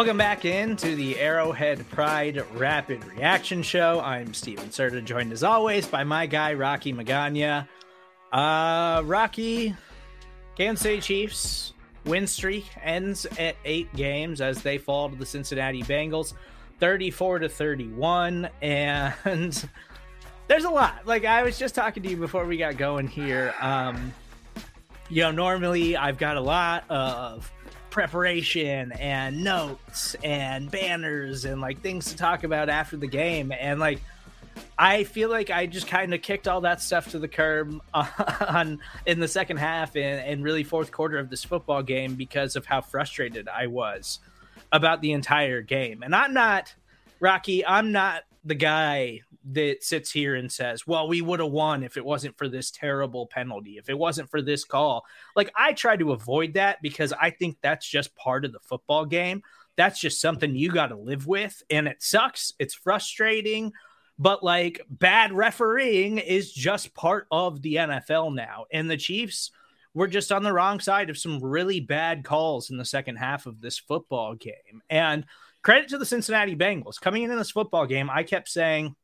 Welcome back into the Arrowhead Pride Rapid Reaction Show. I'm Steven Serta, joined as always by my guy Rocky Magana. Uh, Rocky, Kansas City Chiefs win streak ends at eight games as they fall to the Cincinnati Bengals, 34 to 31, and there's a lot. Like I was just talking to you before we got going here. Um, you know, normally I've got a lot of preparation and notes and banners and like things to talk about after the game and like I feel like I just kind of kicked all that stuff to the curb on in the second half and, and really fourth quarter of this football game because of how frustrated I was about the entire game. And I'm not Rocky, I'm not the guy that sits here and says, well, we would have won if it wasn't for this terrible penalty, if it wasn't for this call. Like, I try to avoid that because I think that's just part of the football game. That's just something you got to live with. And it sucks. It's frustrating. But like, bad refereeing is just part of the NFL now. And the Chiefs were just on the wrong side of some really bad calls in the second half of this football game. And credit to the Cincinnati Bengals. Coming into this football game, I kept saying,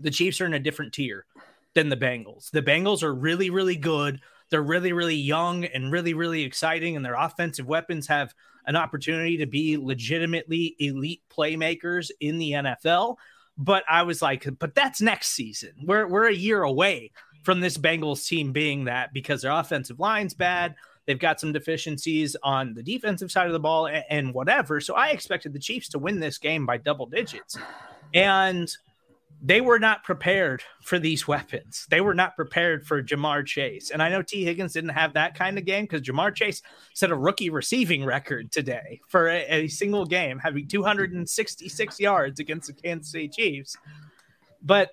the Chiefs are in a different tier than the Bengals. The Bengals are really, really good. They're really, really young and really, really exciting, and their offensive weapons have an opportunity to be legitimately elite playmakers in the NFL. But I was like, but that's next season. We're we're a year away from this Bengals team being that because their offensive line's bad. They've got some deficiencies on the defensive side of the ball and, and whatever. So I expected the Chiefs to win this game by double digits. And they were not prepared for these weapons. They were not prepared for Ja'Marr Chase. And I know Tee Higgins didn't have that kind of game because Ja'Marr Chase set a rookie receiving record today for a, a, single game, having 266 yards against the Kansas City Chiefs. But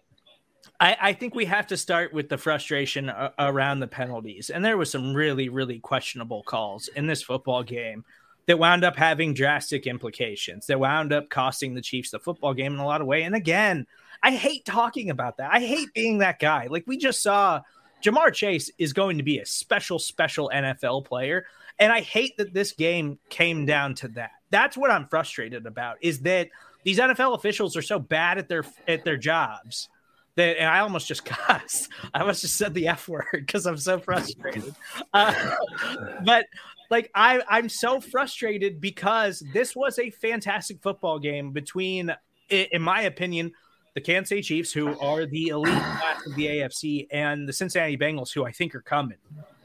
I, I think we have to start with the frustration a, around the penalties. And there was some really, really questionable calls in this football game that wound up having drastic implications that wound up costing the Chiefs the football game in a lot of way. And again, I hate talking about that. I hate being that guy. Like we just saw Ja'Marr Chase is going to be a special, special NFL player. And I hate that this game came down to that. That's what I'm frustrated about is that these NFL officials are so bad at their at their jobs that and I almost just cussed. I almost just said the F word because I'm so frustrated. Uh, but like I, I'm so frustrated because this was a fantastic football game between, in my opinion, the Kansas City Chiefs, who are the elite class of the AFC, and the Cincinnati Bengals, who I think are coming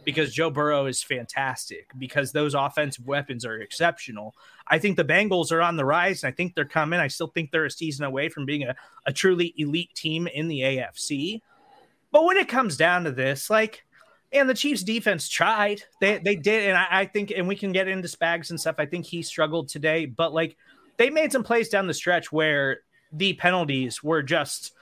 because Joe Burrow is fantastic, because those offensive weapons are exceptional. I think the Bengals are on the rise, and I think they're coming. I still think they're a season away from being a, a truly elite team in the AFC. But when it comes down to this, like, and the Chiefs defense tried. They they did, and I, I think, and we can get into Spags and stuff. I think he struggled today, but like they made some plays down the stretch where the penalties were just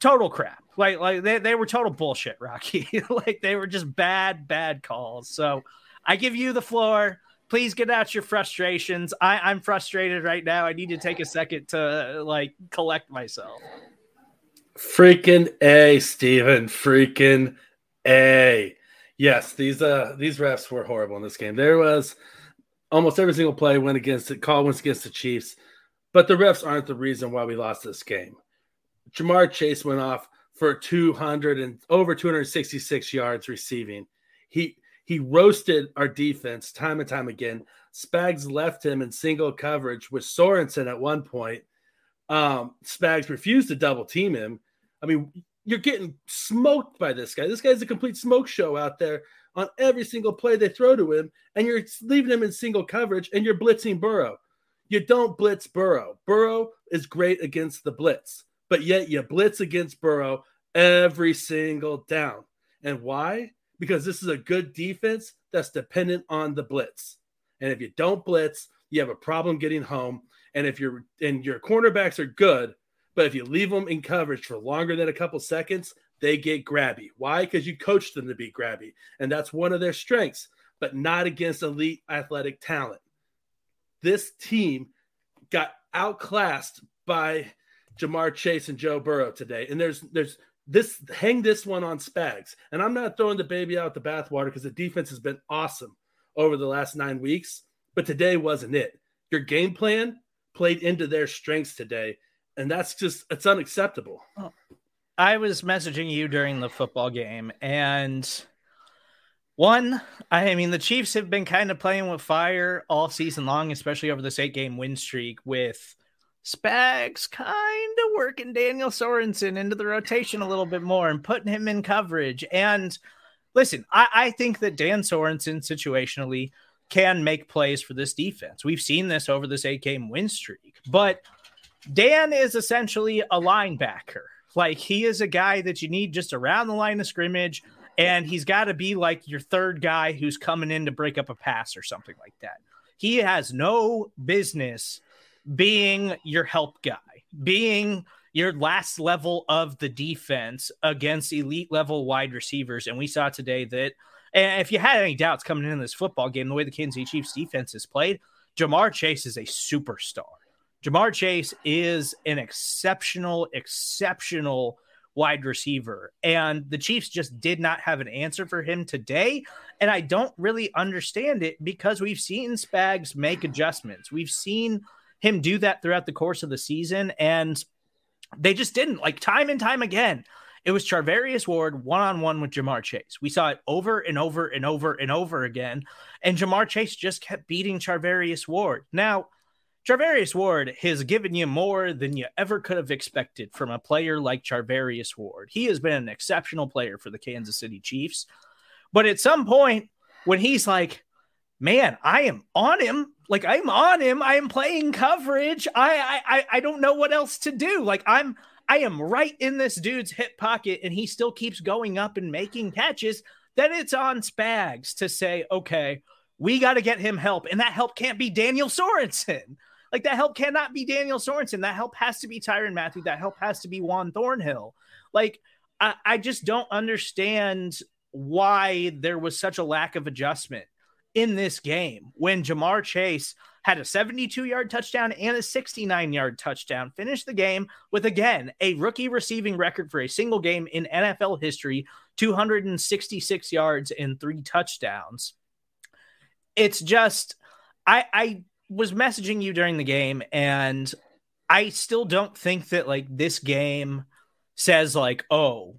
total crap. Like like they, they were total bullshit, Rocky. like they were just bad, bad calls. So I give you the floor. Please get out your frustrations. I, I'm frustrated right now. I need to take a second to like collect myself. Freaking A, Steven. Freaking A. Yes, these uh these refs were horrible in this game. There was almost every single play went against it, call went against the Chiefs. But the refs aren't the reason why we lost this game. Ja'Marr Chase went off for 200 and over 266 yards receiving. He he roasted our defense time and time again. Spags left him in single coverage with Sorensen at one point. Um, Spags refused to double team him. I mean, you're getting smoked by this guy. This guy's a complete smoke show out there on every single play they throw to him, and you're leaving him in single coverage and you're blitzing Burrow. You don't blitz Burrow. Burrow is great against the blitz, but yet you blitz against Burrow every single down. And why? Because this is a good defense that's dependent on the blitz. And if you don't blitz, you have a problem getting home. And if you're and your cornerbacks are good, but if you leave them in coverage for longer than a couple seconds, they get grabby. Why? Because you coach them to be grabby. And that's one of their strengths, but not against elite athletic talent. This team got outclassed by Ja'Marr Chase and Joe Burrow today. And there's there's this hang this one on Spags. And I'm not throwing the baby out the bathwater because the defense has been awesome over the last nine weeks, but today wasn't it. Your game plan played into their strengths today, and that's just it's unacceptable. I was messaging you during the football game, and one, I mean, the Chiefs have been kind of playing with fire all season long, especially over this eight game win streak with Spags kind of working Daniel Sorensen into the rotation a little bit more and putting him in coverage. And listen, I, I think that Dan Sorensen situationally can make plays for this defense. We've seen this over this eight game win streak, but Dan is essentially a linebacker. Like he is a guy that you need just around the line of scrimmage, and he's got to be like your third guy who's coming in to break up a pass or something like that. He has no business being your help guy, being your last level of the defense against elite level wide receivers. And we saw today that, and if you had any doubts coming in this football game, the way the Kansas City Chiefs defense is played, Ja'Marr Chase is a superstar. Ja'Marr Chase is an exceptional, exceptional wide receiver. And the Chiefs just did not have an answer for him today. And I don't really understand it because we've seen Spags make adjustments. We've seen him do that throughout the course of the season. And they just didn't like time and time again. It was Charvarius Ward one on one with Ja'Marr Chase. We saw it over and over and over and over again. And Ja'Marr Chase just kept beating Charvarius Ward. Now, Charvarius Ward has given you more than you ever could have expected from a player like Charvarius Ward. He has been an exceptional player for the Kansas City Chiefs. But at some point, when he's like, man, I am on him. Like I'm on him. I am playing coverage. I I I don't know what else to do. Like I'm I am right in this dude's hip pocket, and he still keeps going up and making catches. Then it's on Spags to say, okay, we got to get him help, and that help can't be Daniel Sorensen. Like that help cannot be Daniel Sorensen. That help has to be Tyrann Mathieu. That help has to be Juan Thornhill. Like I, I just don't understand why there was such a lack of adjustment in this game when Ja'Marr Chase had a 72 yard touchdown and a 69 yard touchdown, finished the game with again a rookie receiving record for a single game in NFL history 266 yards and three touchdowns. It's just, I, I was messaging you during the game, and I still don't think that like this game says, like, oh,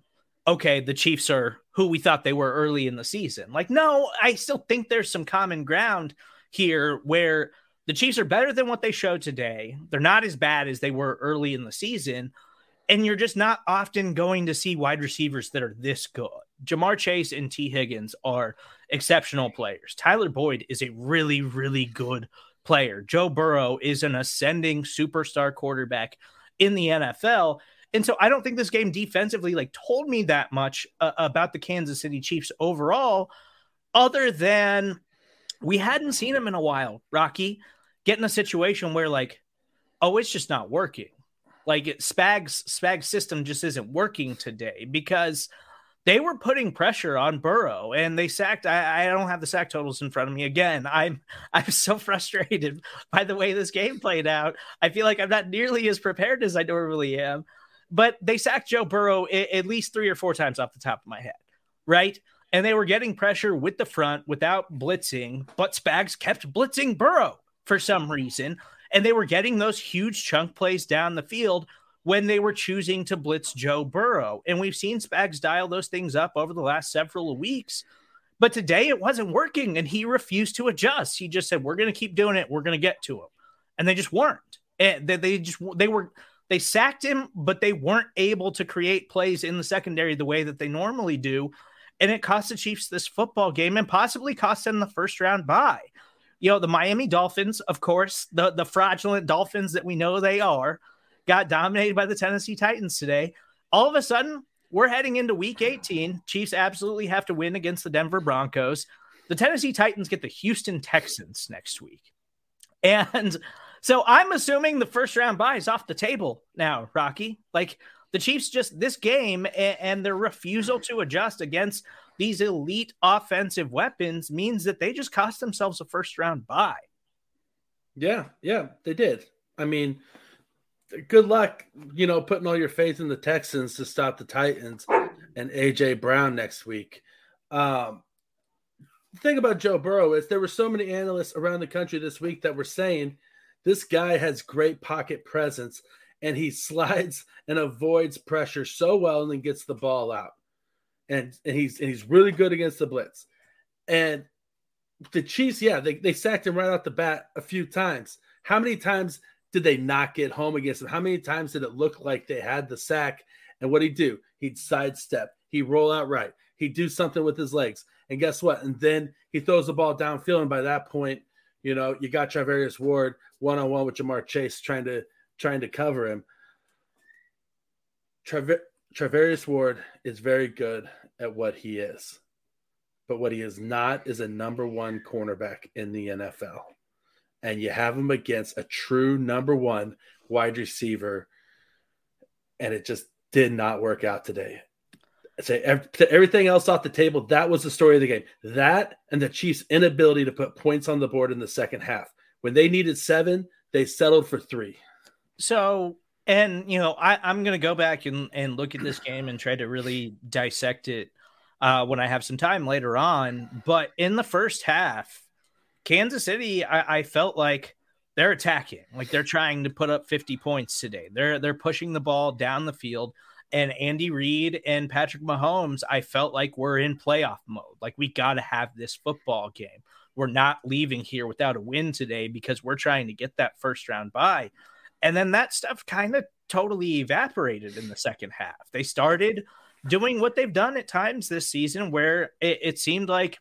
okay, the Chiefs are who we thought they were early in the season. Like, no, I still think there's some common ground here where the Chiefs are better than what they showed today. They're not as bad as they were early in the season. And you're just not often going to see wide receivers that are this good. Ja'Marr Chase and Tee Higgins are exceptional players. Tyler Boyd is a really, really good player. Joe Burrow is an ascending superstar quarterback in the NFL. And so I don't think this game defensively like told me that much uh, about the Kansas City Chiefs overall, other than we hadn't seen him in a while. Rocky get in a situation where like, oh, it's just not working. Like Spag's Spag's system just isn't working today because they were putting pressure on Burrow and they sacked. I, I, don't have the sack totals in front of me. Again, I'm I'm so frustrated by the way this game played out. I feel like I'm not nearly as prepared as I normally am but they sacked Joe Burrow at least three or four times off the top of my head, right? And they were getting pressure with the front without blitzing, but Spags kept blitzing Burrow for some reason. And they were getting those huge chunk plays down the field when they were choosing to blitz Joe Burrow. And we've seen Spags dial those things up over the last several weeks. But today it wasn't working and he refused to adjust. He just said, We're going to keep doing it. We're going to get to him. And they just weren't. And they, just, they were they sacked him, but they weren't able to create plays in the secondary the way that they normally do. And it cost the Chiefs this football game and possibly cost them the first round bye. You know, the Miami Dolphins, of course, the, the fraudulent Dolphins that we know they are, got dominated by the Tennessee Titans today. All of a sudden, we're heading into week 18. Chiefs absolutely have to win against the Denver Broncos. the Tennessee Titans get the Houston Texans next week. And so I'm assuming the first round bye is off the table now, Rocky. Like the Chiefs just this game and, and their refusal to adjust against these elite offensive weapons means that they just cost themselves a first round bye. Yeah, yeah, they did. I mean, good luck, you know, putting all your faith in the Texans to stop the Titans and AJ Brown next week. Um, the thing about Joe Burrow is there were so many analysts around the country this week that were saying this guy has great pocket presence and he slides and avoids pressure so well and then gets the ball out. And, and he's and he's really good against the blitz. And the Chiefs, yeah, they, they sacked him right off the bat a few times. How many times did they not get home against him? How many times did it look like they had the sack? And what he'd do? He'd sidestep, he'd roll out right, he'd do something with his legs. And guess what? And then he throws the ball downfield. And by that point, you know, you got Charvarius Ward one on one with Ja'Marr Chase trying to trying to cover him. Traver- Charvarius Ward is very good at what he is, but what he is not is a number one cornerback in the NFL. And you have him against a true number one wide receiver, and it just did not work out today. Say everything else off the table. That was the story of the game. That and the Chiefs' inability to put points on the board in the second half. When they needed seven, they settled for three. So, and you know, I, I'm going to go back and, and look at this game and try to really dissect it uh, when I have some time later on. But in the first half, Kansas City, I, I felt like they're attacking, like they're trying to put up 50 points today. They're they're pushing the ball down the field. And Andy Reid and Patrick Mahomes, I felt like we're in playoff mode. Like we got to have this football game. We're not leaving here without a win today because we're trying to get that first round bye. And then that stuff kind of totally evaporated in the second half. They started doing what they've done at times this season where it, it seemed like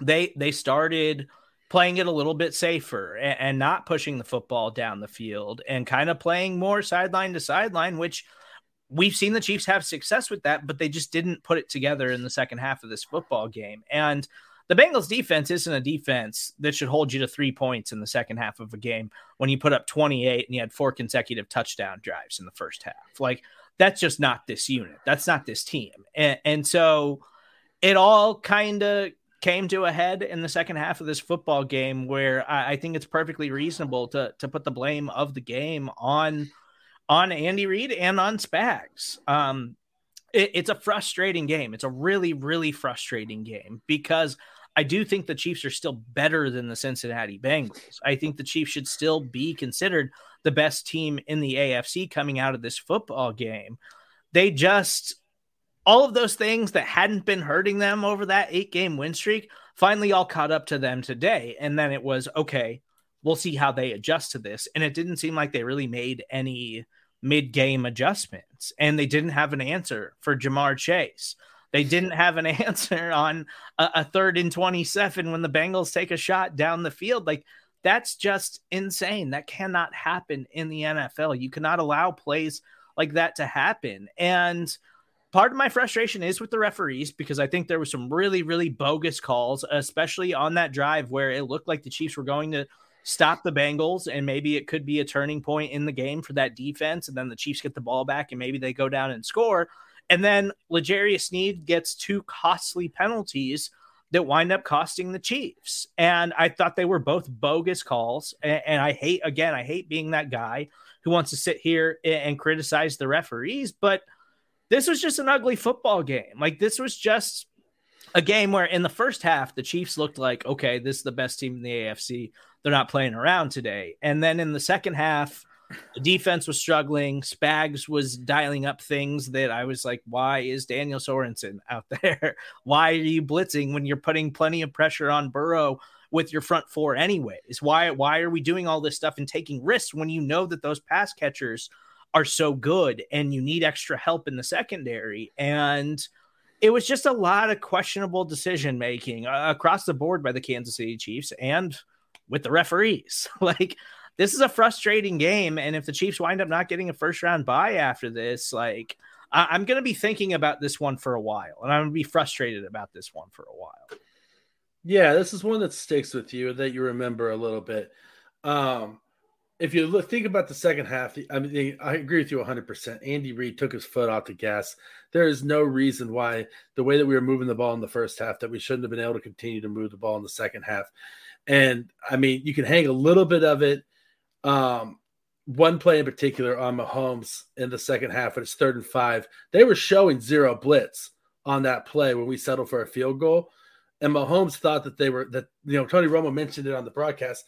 they they started playing it a little bit safer and, and, not pushing the football down the field and kind of playing more sideline to sideline, which we've seen the Chiefs have success with that, but they just didn't put it together in the second half of this football game. And the Bengals defense isn't a defense that should hold you to three points in the second half of a game when you put up 28 and you had four consecutive touchdown drives in the first half. Like that's just not this unit. That's not this team. And, and so it all kind of came to a head in the second half of this football game where I, I, think it's perfectly reasonable to to put the blame of the game on on Andy Reid and on Spags. Um, it, it's a frustrating game. It's a really, really frustrating game because I do think the Chiefs are still better than the Cincinnati Bengals. I think the Chiefs should still be considered the best team in the AFC coming out of this football game. They just all of those things that hadn't been hurting them over that eight game win streak finally all caught up to them today. And then it was okay, we'll see how they adjust to this. And it didn't seem like they really made any mid game adjustments. And they didn't have an answer for Ja'Marr Chase. They didn't have an answer on a, a, third and 27 when the Bengals take a shot down the field. Like, that's just insane. That cannot happen in the NFL. You cannot allow plays like that to happen. And part of my frustration is with the referees because I think there was some really, really bogus calls, especially on that drive where it looked like the Chiefs were going to stop the Bengals and maybe it could be a turning point in the game for that defense. And then the Chiefs get the ball back and maybe they go down and score. And then L'Jarius Sneed gets two costly penalties that wind up costing the Chiefs. And I thought they were both bogus calls. And, and, I hate, again, I hate being that guy who wants to sit here and criticize the referees. But this was just an ugly football game. Like, this was just a game where in the first half, the Chiefs looked like, okay, this is the best team in the AFC. They're not playing around today. And then in the second half, the defense was struggling. Spags was dialing up things that I was like, why is Daniel Sorensen out there? why are you blitzing when you're putting plenty of pressure on Burrow with your front four anyways? Why why are we doing all this stuff and taking risks when you know that those pass catchers are so good and you need extra help in the secondary? And it was just a lot of questionable decision making uh, across the board by the Kansas City Chiefs and with the referees. like this is a frustrating game. And if the Chiefs wind up not getting a first round bye after this, like I- am going to be thinking about this one for a while and I'm going to be frustrated about this one for a while. Yeah, this is one that sticks with you that you remember a little bit. Um, if you look, think about the second half, I mean, I agree with you 100%. Andy Reid took his foot off the gas. There is no reason why the way that we were moving the ball in the first half that we shouldn't have been able to continue to move the ball in the second half. And I mean, you can hang a little bit of it. Um, one play in particular on Mahomes in the second half, when it's third and five, they were showing zero blitz on that play when we settled for a field goal. And Mahomes thought that they were that you know Tony Romo mentioned it on the broadcast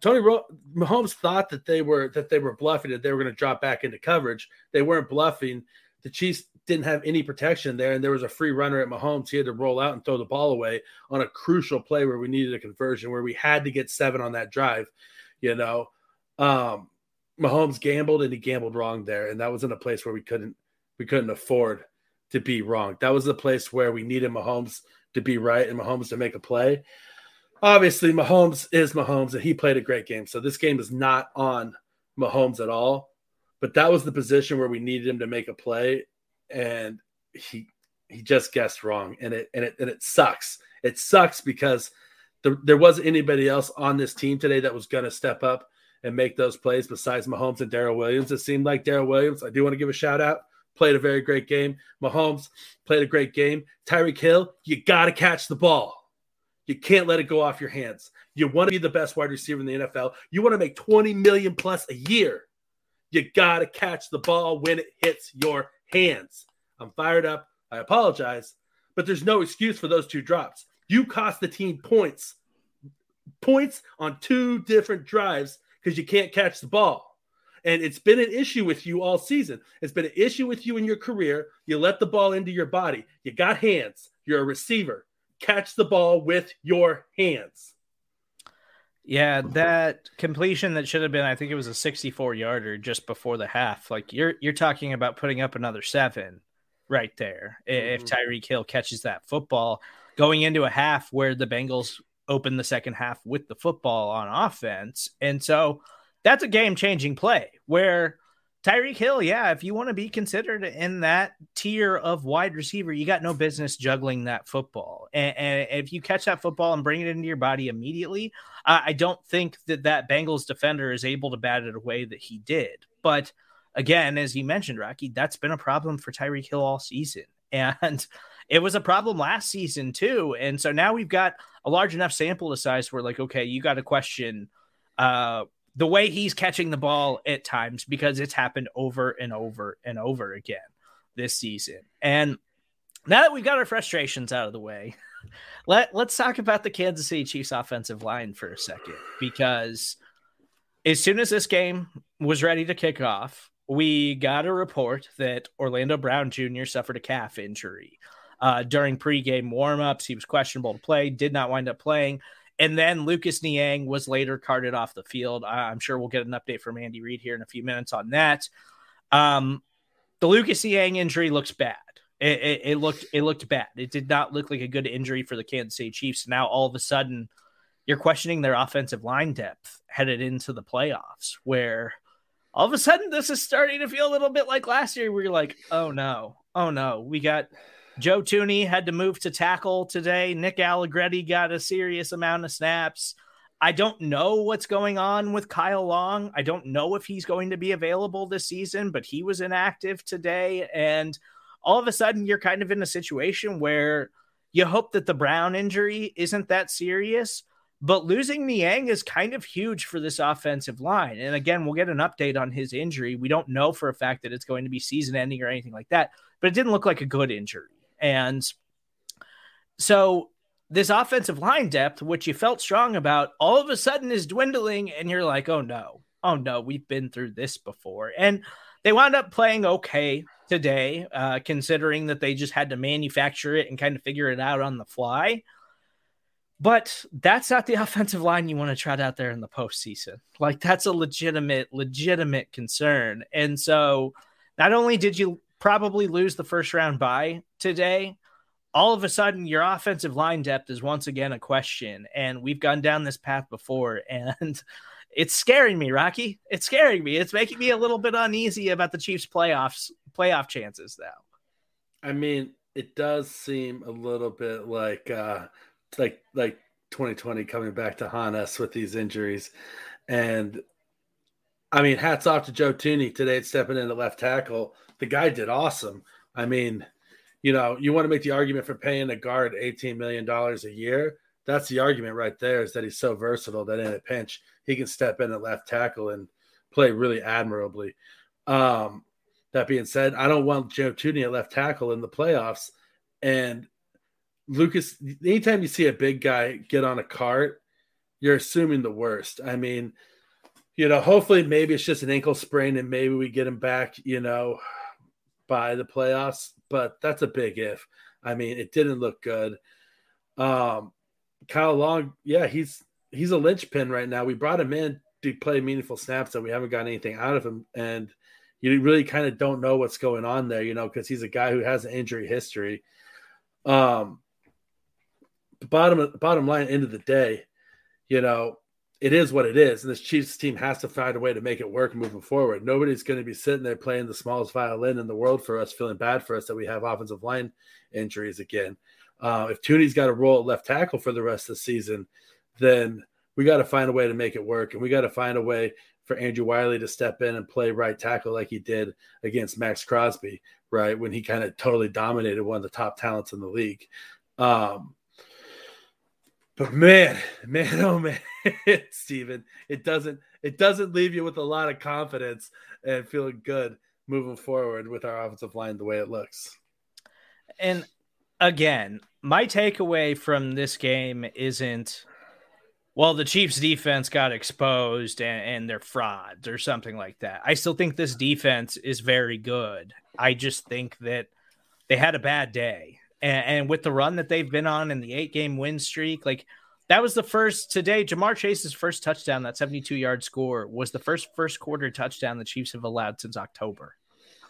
Tony Ro- Mahomes thought that they were that they were bluffing that they were going to drop back into coverage. They weren't bluffing. The Chiefs didn't have any protection there, and there was a free runner at Mahomes. He had to roll out and throw the ball away on a crucial play where we needed a conversion, where we had to get seven on that drive. You know, um, Mahomes gambled and he gambled wrong there, and that was in a place where we couldn't we couldn't afford to be wrong. That was the place where we needed Mahomes to be right and Mahomes to make a play obviously Mahomes is Mahomes and he played a great game. So this game is not on Mahomes at all. But that was the position where we needed him to make a play, and he he just guessed wrong, and it and it and it sucks. It sucks because the, there wasn't anybody else on this team today that was going to step up and make those plays besides Mahomes and Darrel Williams. It seemed like Darrel Williams. I do want to give a shout out. Played a very great game. Mahomes played a great game. Tyreek Hill, you got to catch the ball you can't let it go off your hands. You want to be the best wide receiver in the NFL. You want to make 20 million plus a year. You got to catch the ball when it hits your hands. I'm fired up. I apologize, but there's no excuse for those two drops. You cost the team points, points on two different drives because you can't catch the ball. And it's been an issue with you all season. It's been an issue with you in your career. You let the ball into your body. You got hands. You're a receiver catch the ball with your hands. Yeah, that completion that should have been, I think it was a 64 yarder just before the half. Like you're you're talking about putting up another seven right there. Mm-hmm. If Tyreek Hill catches that football going into a half where the Bengals open the second half with the football on offense. And so that's a game changing play where Tyreek Hill, yeah, if you want to be considered in that tier of wide receiver, you got no business juggling that football. And, and if you catch that football and bring it into your body immediately, I don't think that that Bengals defender is able to bat it away that he did. But again, as you mentioned, Rocky, that's been a problem for Tyreek Hill all season. And it was a problem last season too. And so now we've got a large enough sample to size where, like, okay, you got to question uh, the way he's catching the ball at times because it's happened over and over and over again this season. And now that we've got our frustrations out of the way, let let's talk about the Kansas City Chiefs offensive line for a second because as soon as this game was ready to kick off, we got a report that Orlando Brown Jr. suffered a calf injury uh, during pregame warmups. He was questionable to play, did not wind up playing. And then Lucas Niang was later carted off the field. I'm sure we'll get an update from Andy Reid here in a few minutes on that. Um, the Lucas Niang injury looks bad. It, it, it, looked it looked bad. It did not look like a good injury for the Kansas City Chiefs. Now all of a sudden, you're questioning their offensive line depth headed into the playoffs, where all of a sudden this is starting to feel a little bit like last year, where you're like, oh no, oh no, we got Joe Thuney had to move to tackle today. Nick Allegretti got a serious amount of snaps. I don't know what's going on with Kyle Long. I don't know if he's going to be available this season, but he was inactive today. And all of a sudden, you're kind of in a situation where you hope that the Brown injury isn't that serious. But losing Niang is kind of huge for this offensive line. And again, we'll get an update on his injury. We don't know for a fact that it's going to be season ending or anything like that, but it didn't look like a good injury. And so this offensive line depth, which you felt strong about, all of a sudden is dwindling, and you're like, oh no, oh no, we've been through this before. And they wound up playing okay today, uh, considering that they just had to manufacture it and kind of figure it out on the fly. But that's not the offensive line you want to trot out there in the postseason. Like that's a legitimate, legitimate concern. And so not only did you probably lose the first round bye today, all of a sudden your offensive line depth is once again a question. And we've gone down this path before. And it's scaring me, Rocky. It's scaring me. It's making me a little bit uneasy about the Chiefs playoffs playoff chances now. I mean, it does seem a little bit like uh like like 2020 coming back to haunt us with these injuries. And I mean, hats off to Joe Thuney today stepping in at left tackle. The guy did awesome. I mean, you know, you want to make the argument for paying a guard $18 million a year. That's the argument right there is that he's so versatile that in a pinch, he can step in at left tackle and play really admirably. Um, that being said, I don't want Joe Thuney at left tackle in the playoffs. And Lucas, anytime you see a big guy get on a cart, you're assuming the worst. I mean, you know, hopefully maybe it's just an ankle sprain and maybe we get him back, you know, by the playoffs, but that's a big if. I mean, it didn't look good. Um, Kyle Long, yeah, he's he's a linchpin right now. We brought him in to play meaningful snaps and we haven't gotten anything out of him. And you really kind of don't know what's going on there, you know, because he's a guy who has an injury history. Um, bottom bottom line, end of the day, you know, it is what it is, and this Chiefs team has to find a way to make it work moving forward. Nobody's going to be sitting there playing the smallest violin in the world for us, feeling bad for us that we have offensive line injuries again. Uh, if Thuney's got to roll at left tackle for the rest of the season, then we got to find a way to make it work, and we got to find a way for Andrew Wylie to step in and play right tackle like he did against Maxx Crosby, right when he kind of totally dominated one of the top talents in the league. Um, but man, man, oh man, Steven, it doesn't it doesn't leave you with a lot of confidence and feeling good moving forward with our offensive line the way it looks. And again, my takeaway from this game isn't well, the Chiefs defense got exposed and, and they're frauds or something like that. I still think this defense is very good. I just think that they had a bad day and, and with the run that they've been on in the eight game win streak, like that was the first today. Ja'Marr Chase's first touchdown, that 72 yard score, was the first first quarter touchdown the Chiefs have allowed since October.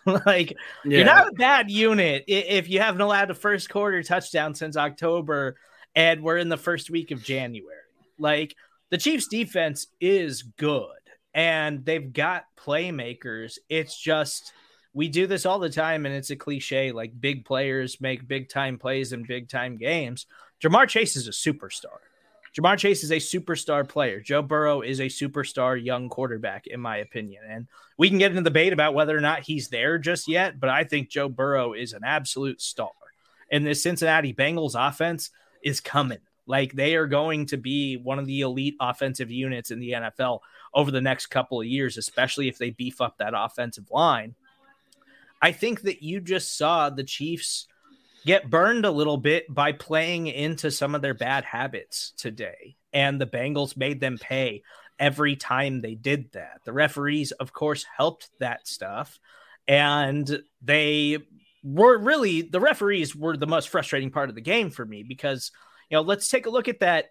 like yeah. you're not a bad unit if you haven't allowed a first quarter touchdown since October, and we're in the first week of January. Like the Chiefs defense is good and they've got playmakers. It's just we do this all the time, and it's a cliche like big players make big time plays in big time games. Ja'Marr Chase is a superstar. Ja'Marr Chase is a superstar player. Joe Burrow is a superstar young quarterback, in my opinion. And we can get into the debate about whether or not he's there just yet, but I think Joe Burrow is an absolute star. And this Cincinnati Bengals offense is coming. Like they are going to be one of the elite offensive units in the NFL over the next couple of years, especially if they beef up that offensive line. I think that you just saw the Chiefs get burned a little bit by playing into some of their bad habits today. And the Bengals made them pay every time they did that. The referees, of course, helped that stuff. And they were really, the referees were the most frustrating part of the game for me because, you know, let's take a look at that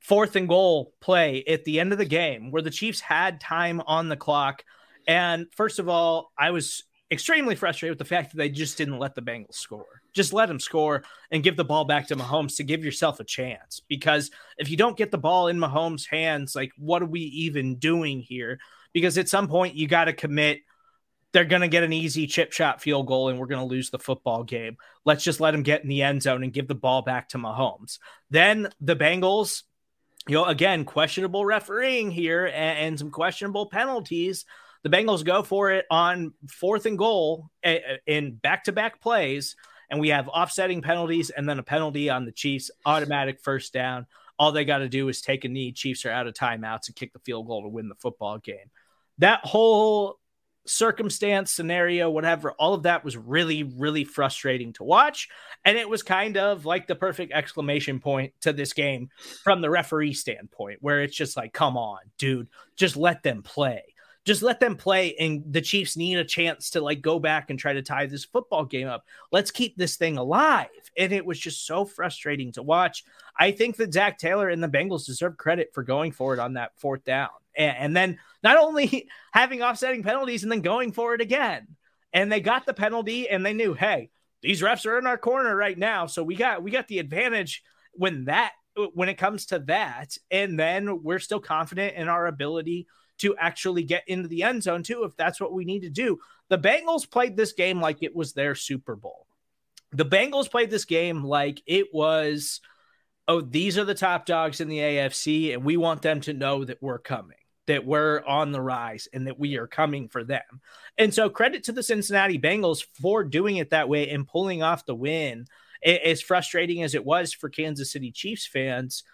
fourth and goal play at the end of the game where the Chiefs had time on the clock. And first of all, I was extremely frustrated with the fact that they just didn't let the Bengals score. Just let them score and give the ball back to Mahomes to give yourself a chance. Because if you don't get the ball in Mahomes' hands, like what are we even doing here? Because at some point you got to commit. They're going to get an easy chip shot field goal and we're going to lose the football game. Let's just let them get in the end zone and give the ball back to Mahomes. Then the Bengals, you know, again, questionable refereeing here and, and some questionable penalties the Bengals go for it on fourth and goal in back to back plays, and we have offsetting penalties and then a penalty on the Chiefs, automatic first down. All they got to do is take a knee. Chiefs are out of timeouts and kick the field goal to win the football game. That whole circumstance, scenario, whatever, all of that was really, really frustrating to watch. And it was kind of like the perfect exclamation point to this game from the referee standpoint, where it's just like, come on, dude, just let them play just let them play and the chiefs need a chance to like go back and try to tie this football game up. Let's keep this thing alive. And it was just so frustrating to watch. I think that Zac Taylor and the bengals deserve credit for going for it on that fourth down. And, and then not only having offsetting penalties and then going for it again. And they got the penalty and they knew hey these refs are in our corner right now so we got we got the advantage when that when it comes to that. And then we're still confident in our ability to actually get into the end zone too, if that's what we need to do. The Bengals played this game like it was their Super Bowl. The Bengals played this game like it was oh, these are the top dogs in the AFC, and we want them to know that we're coming, that we're on the rise, and that we are coming for them. And so, credit to the Cincinnati Bengals for doing it that way and pulling off the win. As frustrating as it was for Kansas City Chiefs fans,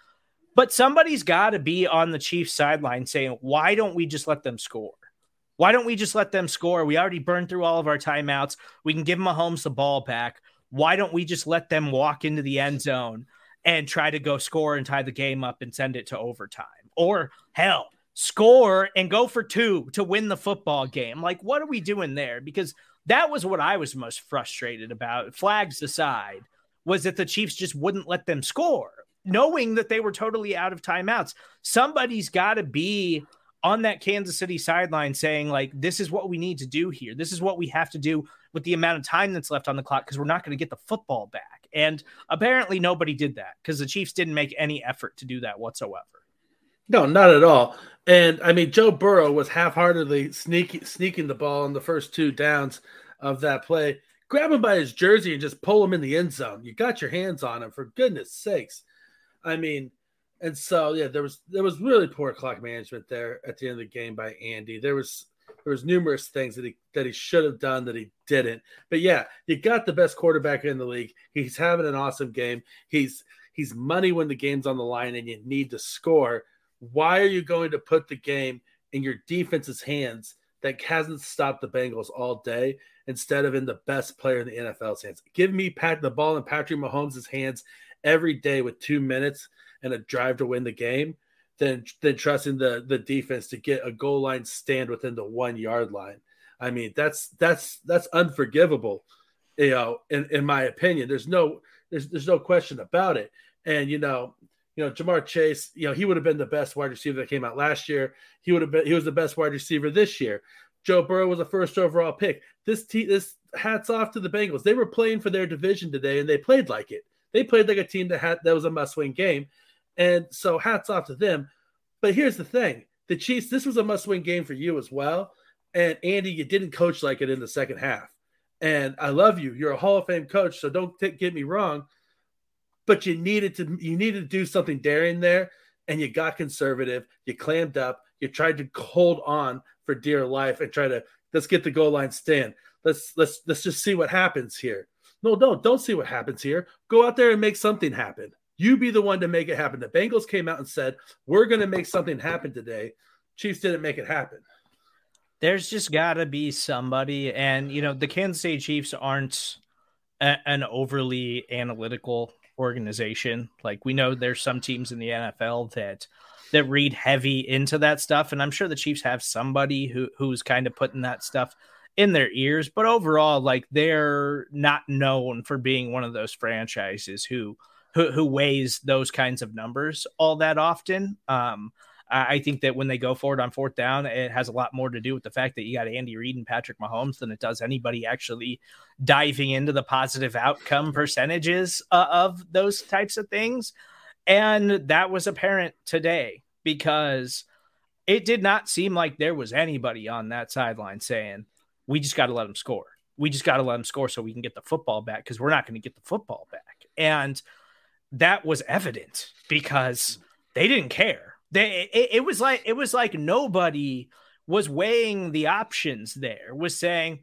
but somebody's got to be on the Chiefs sideline saying, why don't we just let them score? Why don't we just let them score? We already burned through all of our timeouts. We can give Mahomes the ball back. Why don't we just let them walk into the end zone and try to go score and tie the game up and send it to overtime? Or hell, score and go for two to win the football game. Like, what are we doing there? Because that was what I was most frustrated about, flags aside, was that the Chiefs just wouldn't let them score, knowing that they were totally out of timeouts. Somebody's got to be on that Kansas City sideline saying, like, this is what we need to do here. This is what we have to do with the amount of time that's left on the clock because we're not going to get the football back. And apparently nobody did that because the Chiefs didn't make any effort to do that whatsoever. No, not at all. And I mean, Joe Burrow was half-heartedly sneaking sneaking the ball on the first two downs of that play. Grab him by his jersey and just pull him in the end zone. You got your hands on him for goodness sakes. I mean, and so yeah, there was there was really poor clock management there at the end of the game by Andy. There was there was numerous things that he that he should have done that he didn't. But yeah, you got the best quarterback in the league. He's having an awesome game. He's he's money when the game's on the line and you need to score why are you going to put the game in your defense's hands that hasn't stopped the Bengals all day instead of in the best player in the NFL's hands? Give me Pat the ball in Patrick Mahomes' hands every day with two minutes and a drive to win the game than than trusting the the defense to get a goal line stand within the one yard line. I mean, that's that's that's unforgivable, you know, in, in my opinion. There's no there's there's no question about it. And you know, you know, Ja'Marr Chase, you know, he would have been the best wide receiver that came out last year. He would have been he was the best wide receiver this year. Joe Burrow was a first overall pick. This te- this hats off to the Bengals. They were playing for their division today and they played like it. They played like a team that had that was a must-win game. And so hats off to them. But here's the thing. The Chiefs, this was a must-win game for you as well. And Andy, you didn't coach like it in the second half. And I love you. You're a Hall of Fame coach, so don't t- get me wrong but you needed to you needed to do something daring there, and you got conservative. You clammed up. You tried to hold on for dear life and try to let's get the goal line stand. Let's let's let's just see what happens here. No, don't don't see what happens here. Go out there and make something happen. You be the one to make it happen. The Bengals came out and said, "We're going to make something happen today." Chiefs didn't make it happen. There's just got to be somebody, and you know the Kansas City Chiefs aren't a, an overly analytical organization. Like we know there's some teams in the NFL that that read heavy into that stuff, and I'm sure the Chiefs have somebody who who's kind of putting that stuff in their ears. But overall, like they're not known for being one of those franchises who who, who weighs those kinds of numbers all that often. Um, I think that when they go forward on fourth down, it has a lot more to do with the fact that you got Andy Reid and Patrick Mahomes than it does anybody actually diving into the positive outcome percentages uh, of those types of things. And that was apparent today because it did not seem like there was anybody on that sideline saying, we just got to let them score. We just got to let them score so we can get the football back because we're not going to get the football back. And that was evident because they didn't care they it, it was like it was like nobody was weighing the options there, was saying,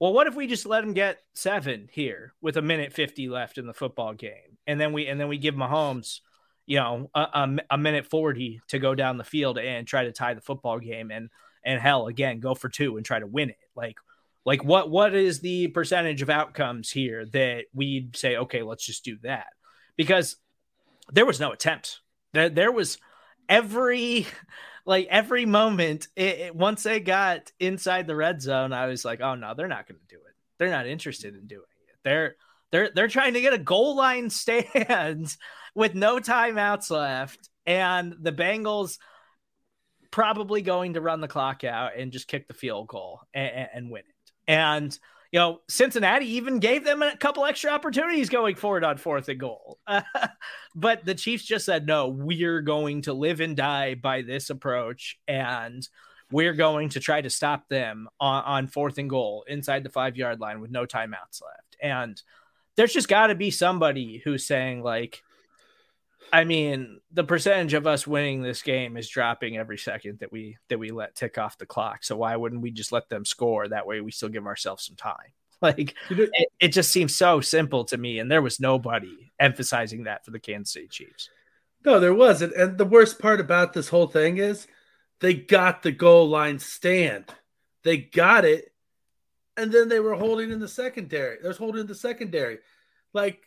well, what if we just let them get seven here with a minute 50 left in the football game? And then we and then we give Mahomes, you know, a, a, a minute 40 to go down the field and try to tie the football game and and hell again go for two and try to win it. Like like what what is the percentage of outcomes here that we'd say, okay, let's just do that? Because there was no attempt. There, there was every like every moment it, it, once they got inside the red zone i was like oh no they're not going to do it they're not interested in doing it they're they're they're trying to get a goal line stand with no timeouts left and the bengals probably going to run the clock out and just kick the field goal and, and win it and you know, Cincinnati even gave them a couple extra opportunities going forward on fourth and goal. But the Chiefs just said, no, we're going to live and die by this approach. And we're going to try to stop them on, on fourth and goal inside the five yard line with no timeouts left. And there's just got to be somebody who's saying, like, I mean, the percentage of us winning this game is dropping every second that we that we let tick off the clock. So why wouldn't we just let them score? That way, we still give ourselves some time. Like it, it just seems so simple to me, and there was nobody emphasizing that for the Kansas City Chiefs. No, there wasn't. And the worst part about this whole thing is they got the goal line stand. They got it, and then they were holding in the secondary. They was holding in the secondary, like,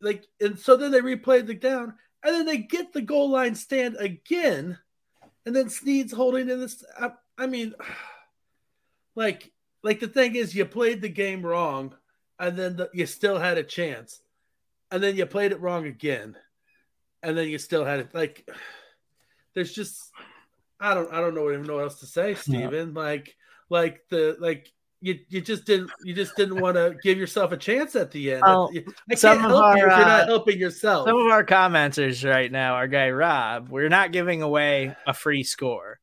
like, and so then they replayed the down, and then they get the goal line stand again, and then Sneed's holding in this. I, I mean, like, like the thing is, you played the game wrong, and then the, you still had a chance, and then you played it wrong again, and then you still had it. Like, there's just, I don't, I don't know even know what else to say, Steven. Yeah. Like, like the like you you just didn't you just didn't want to give yourself a chance at the end. Oh, I can't help our, you if you're not uh, helping yourself. Some of our commenters right now, our guy Rob, we're not giving away a free score.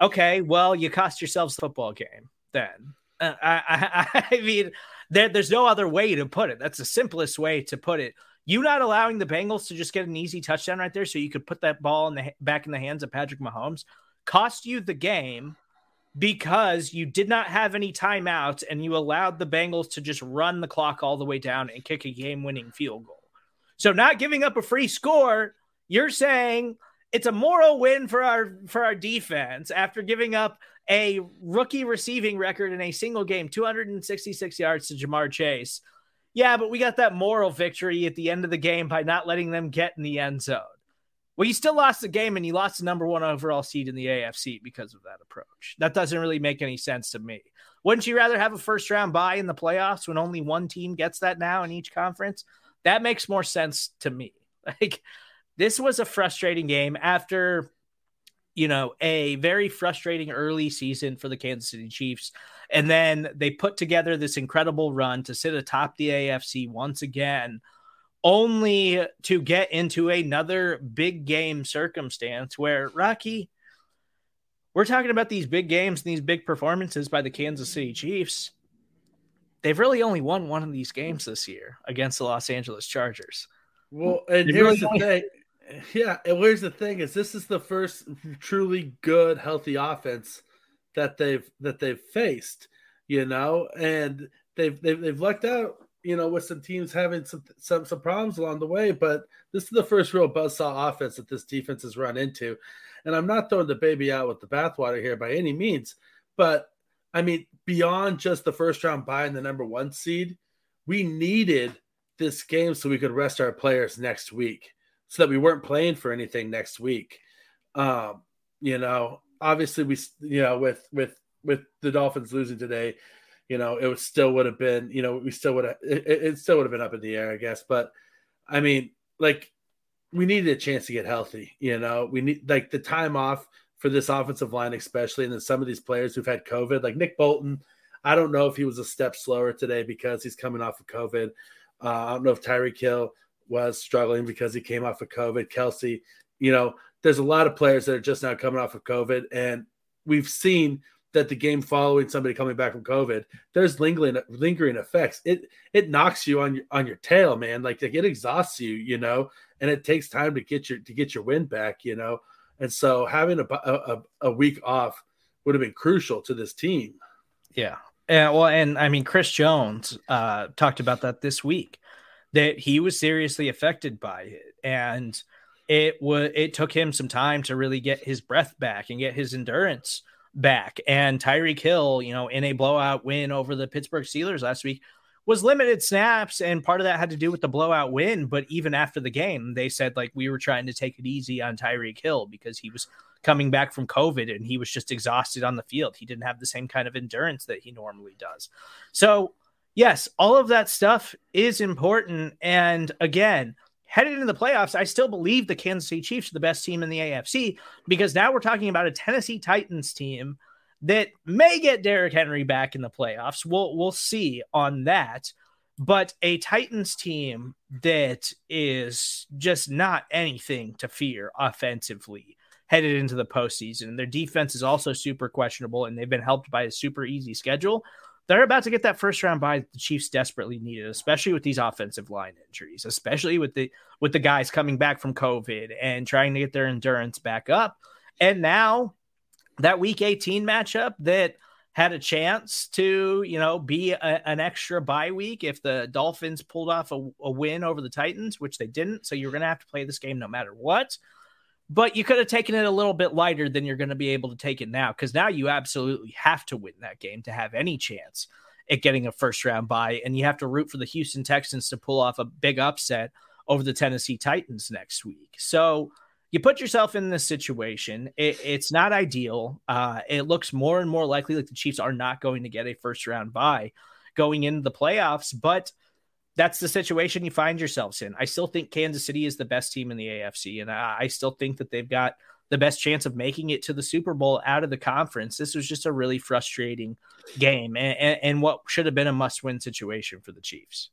Okay, well, you cost yourselves the football game then. Uh, I, I, I mean, there, there's no other way to put it. That's the simplest way to put it. You not allowing the Bengals to just get an easy touchdown right there, so you could put that ball in the back in the hands of Patrick Mahomes, cost you the game because you did not have any timeouts and you allowed the Bengals to just run the clock all the way down and kick a game-winning field goal. So, not giving up a free score, you're saying it's a moral win for our for our defense after giving up a rookie receiving record in a single game, 266 yards to Ja'Marr Chase. Yeah, but we got that moral victory at the end of the game by not letting them get in the end zone. Well, you still lost the game and you lost the number one overall seed in the AFC because of that approach. That doesn't really make any sense to me. Wouldn't you rather have a first round bye in the playoffs when only one team gets that now in each conference? That makes more sense to me. Like, this was a frustrating game after you know, a very frustrating early season for the Kansas City Chiefs. And then they put together this incredible run to sit atop the AFC once again, only to get into another big game circumstance where Rocky, we're talking about these big games and these big performances by the Kansas City Chiefs. They've really only won one of these games this year against the Los Angeles Chargers. Well, and here's really the thing yeah, and where's the thing is this is the first truly good, healthy offense that they've that they've faced, you know, and they've they've they've lucked out, you know, with some teams having some some some problems along the way, but this is the first real buzzsaw offense that this defense has run into. And I'm not throwing the baby out with the bathwater here by any means, but I mean, beyond just the first round bye and the number one seed, we needed this game so we could rest our players next week so that we weren't playing for anything next week. Um, you know, obviously we, you know, with with with the Dolphins losing today, you know, it still would have been, you know, we still would have, it, it still would have been up in the air, I guess. But I mean, like, we needed a chance to get healthy. You know, we need like the time off for this offensive line, especially, and then some of these players who've had COVID, like Nick Bolton. I don't know if he was a step slower today because he's coming off of COVID. Uh, I don't know if Tyreek Hill was struggling because he came off of COVID. Kelce, you know, there's a lot of players that are just now coming off of COVID, and we've seen that the game following somebody coming back from COVID, there's lingering lingering effects. It it knocks you on your on your tail, man. Like, like it exhausts you, you know, and it takes time to get your to get your wind back, you know. And so having a a, a week off would have been crucial to this team. Yeah. Well, and I mean, Chris Jones uh, talked about that this week that he was seriously affected by it and it was it took him some time to really get his breath back and get his endurance back and Tyreek Hill, you know, in a blowout win over the Pittsburgh Steelers last week was limited snaps and part of that had to do with the blowout win, but even after the game, they said like we were trying to take it easy on Tyreek Hill because he was coming back from COVID and he was just exhausted on the field. He didn't have the same kind of endurance that he normally does. So yes, all of that stuff is important. And again, headed into the playoffs, I still believe the Kansas City Chiefs are the best team in the AFC because now we're talking about a Tennessee Titans team that may get Derrick Henry back in the playoffs. We'll we'll see on that. But a Titans team that is just not anything to fear offensively headed into the postseason. Their defense is also super questionable, and they've been helped by a super easy schedule. They're about to get that first round bye the Chiefs desperately needed, especially with these offensive line injuries, especially with the with the guys coming back from COVID and trying to get their endurance back up. And now that week 18 matchup that had a chance to, you know, be a, an extra bye week if the Dolphins pulled off a, a win over the Titans, which they didn't. So you're going to have to play this game no matter what. But you could have taken it a little bit lighter than you're going to be able to take it now because now you absolutely have to win that game to have any chance at getting a first round bye. And you have to root for the Houston Texans to pull off a big upset over the Tennessee Titans next week. So, you put yourself in this situation. It, it's not ideal. Uh, it looks more and more likely like the Chiefs are not going to get a first round bye going into the playoffs, but that's the situation you find yourselves in. I still think Kansas City is the best team in the AFC, and I, I still think that they've got the best chance of making it to the Super Bowl out of the conference. This was just a really frustrating game and, and, and what should have been a must win situation for the Chiefs.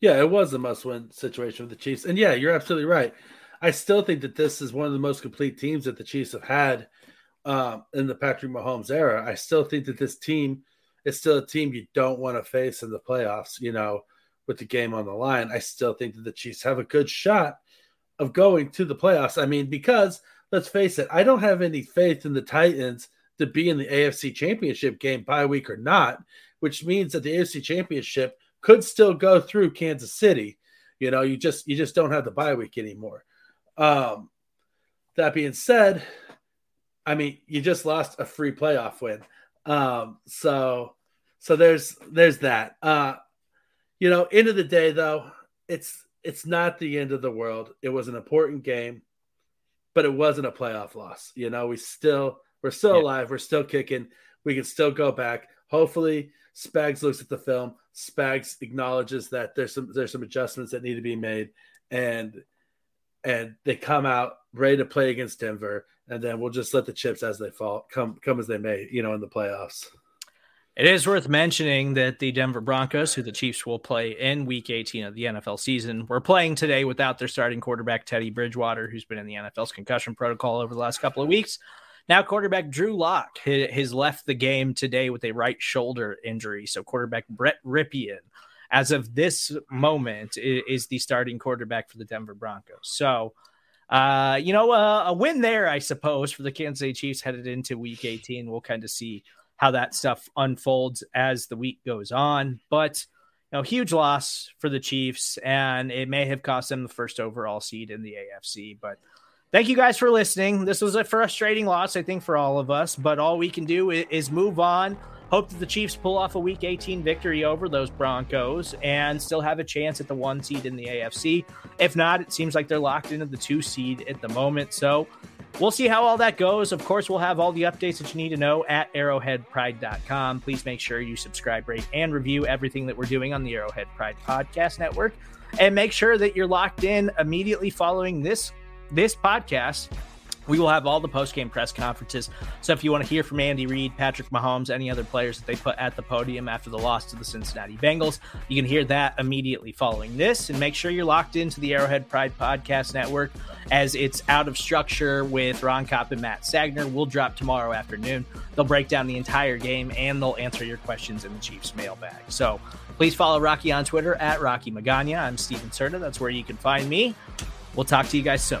Yeah, it was a must win situation for the Chiefs. And yeah, you're absolutely right. I still think that this is one of the most complete teams that the Chiefs have had um, in the Patrick Mahomes era. I still think that this team is still a team you don't want to face in the playoffs, you know, with the game on the line. I still think that the Chiefs have a good shot of going to the playoffs. I mean, because let's face it, I don't have any faith in the Titans to be in the AFC championship game by week or not, which means that the AFC championship could still go through Kansas City. You know, you just you just don't have the bye week anymore. Um, that being said, I mean, you just lost a free playoff win. Um, so so there's there's that. Uh, you know, end of the day though, it's it's not the end of the world. It was an important game, but it wasn't a playoff loss. You know, we still we're still yeah. alive, we're still kicking, we can still go back. Hopefully, Spags looks at the film. Spags acknowledges that there's some there's some adjustments that need to be made, and and they come out ready to play against Denver, and then we'll just let the chips as they fall come come as they may, you know, in the playoffs. It is worth mentioning that the Denver Broncos, who the Chiefs will play in Week 18 of the NFL season, were playing today without their starting quarterback Teddy Bridgewater, who's been in the NFL's concussion protocol over the last couple of weeks. Now, quarterback Drew Lock has left the game today with a right shoulder injury. So, quarterback Brett Rypien as of this moment, is the starting quarterback for the Denver Broncos. So, uh, you know, uh, a win there, I suppose, for the Kansas City Chiefs headed into Week 18. We'll kind of see how that stuff unfolds as the week goes on, but. You know, huge loss for the Chiefs, and it may have cost them the first overall seed in the AFC. But thank you guys for listening. This was a frustrating loss, I think, for all of us, but all we can do is move on Hope that the Chiefs pull off a Week 18 victory over those Broncos and still have a chance at the one seed in the AFC. If not, it seems like they're locked into the two seed at the moment. So we'll see how all that goes. Of course, we'll have all the updates that you need to know at arrowheadpride.com. Please make sure you subscribe, rate, and review everything that we're doing on the Arrowhead Pride Podcast Network. And make sure that you're locked in immediately following this this podcast we will have all the post game press conferences. So if you want to hear from Andy Reid, Patrick Mahomes, any other players that they put at the podium after the loss to the Cincinnati Bengals, you can hear that immediately following this. And make sure you're locked into the Arrowhead Pride Podcast Network as it's out of structure with Ron Kopp and Matt Stagner. We'll drop tomorrow afternoon. They'll break down the entire game and they'll answer your questions in the Chiefs mailbag. So please follow Rocky on Twitter at Rocky Magana. I'm Steven Serta. That's where you can find me. We'll talk to you guys soon.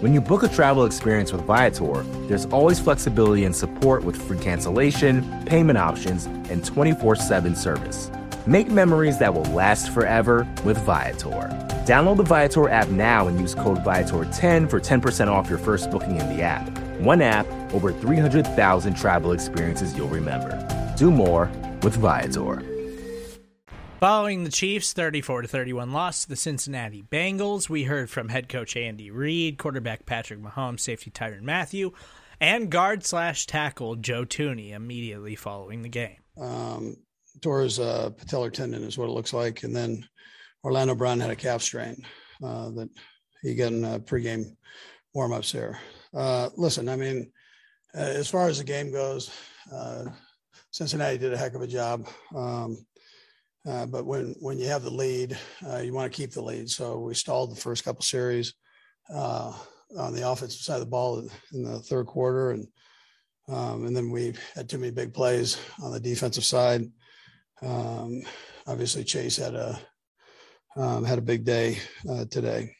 When you book a travel experience with Viator, there's always flexibility and support with free cancellation, payment options, and 24 7 service. Make memories that will last forever with Viator. Download the Viator app now and use code Viator10 for 10% off your first booking in the app. One app, over 300,000 travel experiences you'll remember. Do more with Viator. Following the Chiefs' 34 to 31 loss to the Cincinnati Bengals, we heard from head coach Andy Reid, quarterback Patrick Mahomes, safety Tyrann Mathieu, and guard slash tackle Joe Thuney immediately following the game. Um, uh, patellar tendon is what it looks like, and then Orlando Brown had a calf strain uh, that he got in uh, pregame warmups there. Uh, listen, I mean, uh, as far as the game goes, uh, Cincinnati did a heck of a job. Um, uh, but when when you have the lead, uh, you want to keep the lead. So we stalled the first couple series uh, on the offensive side of the ball in the third quarter, and um, and then we had too many big plays on the defensive side. Um, obviously, Chase had a um, had a big day uh, today.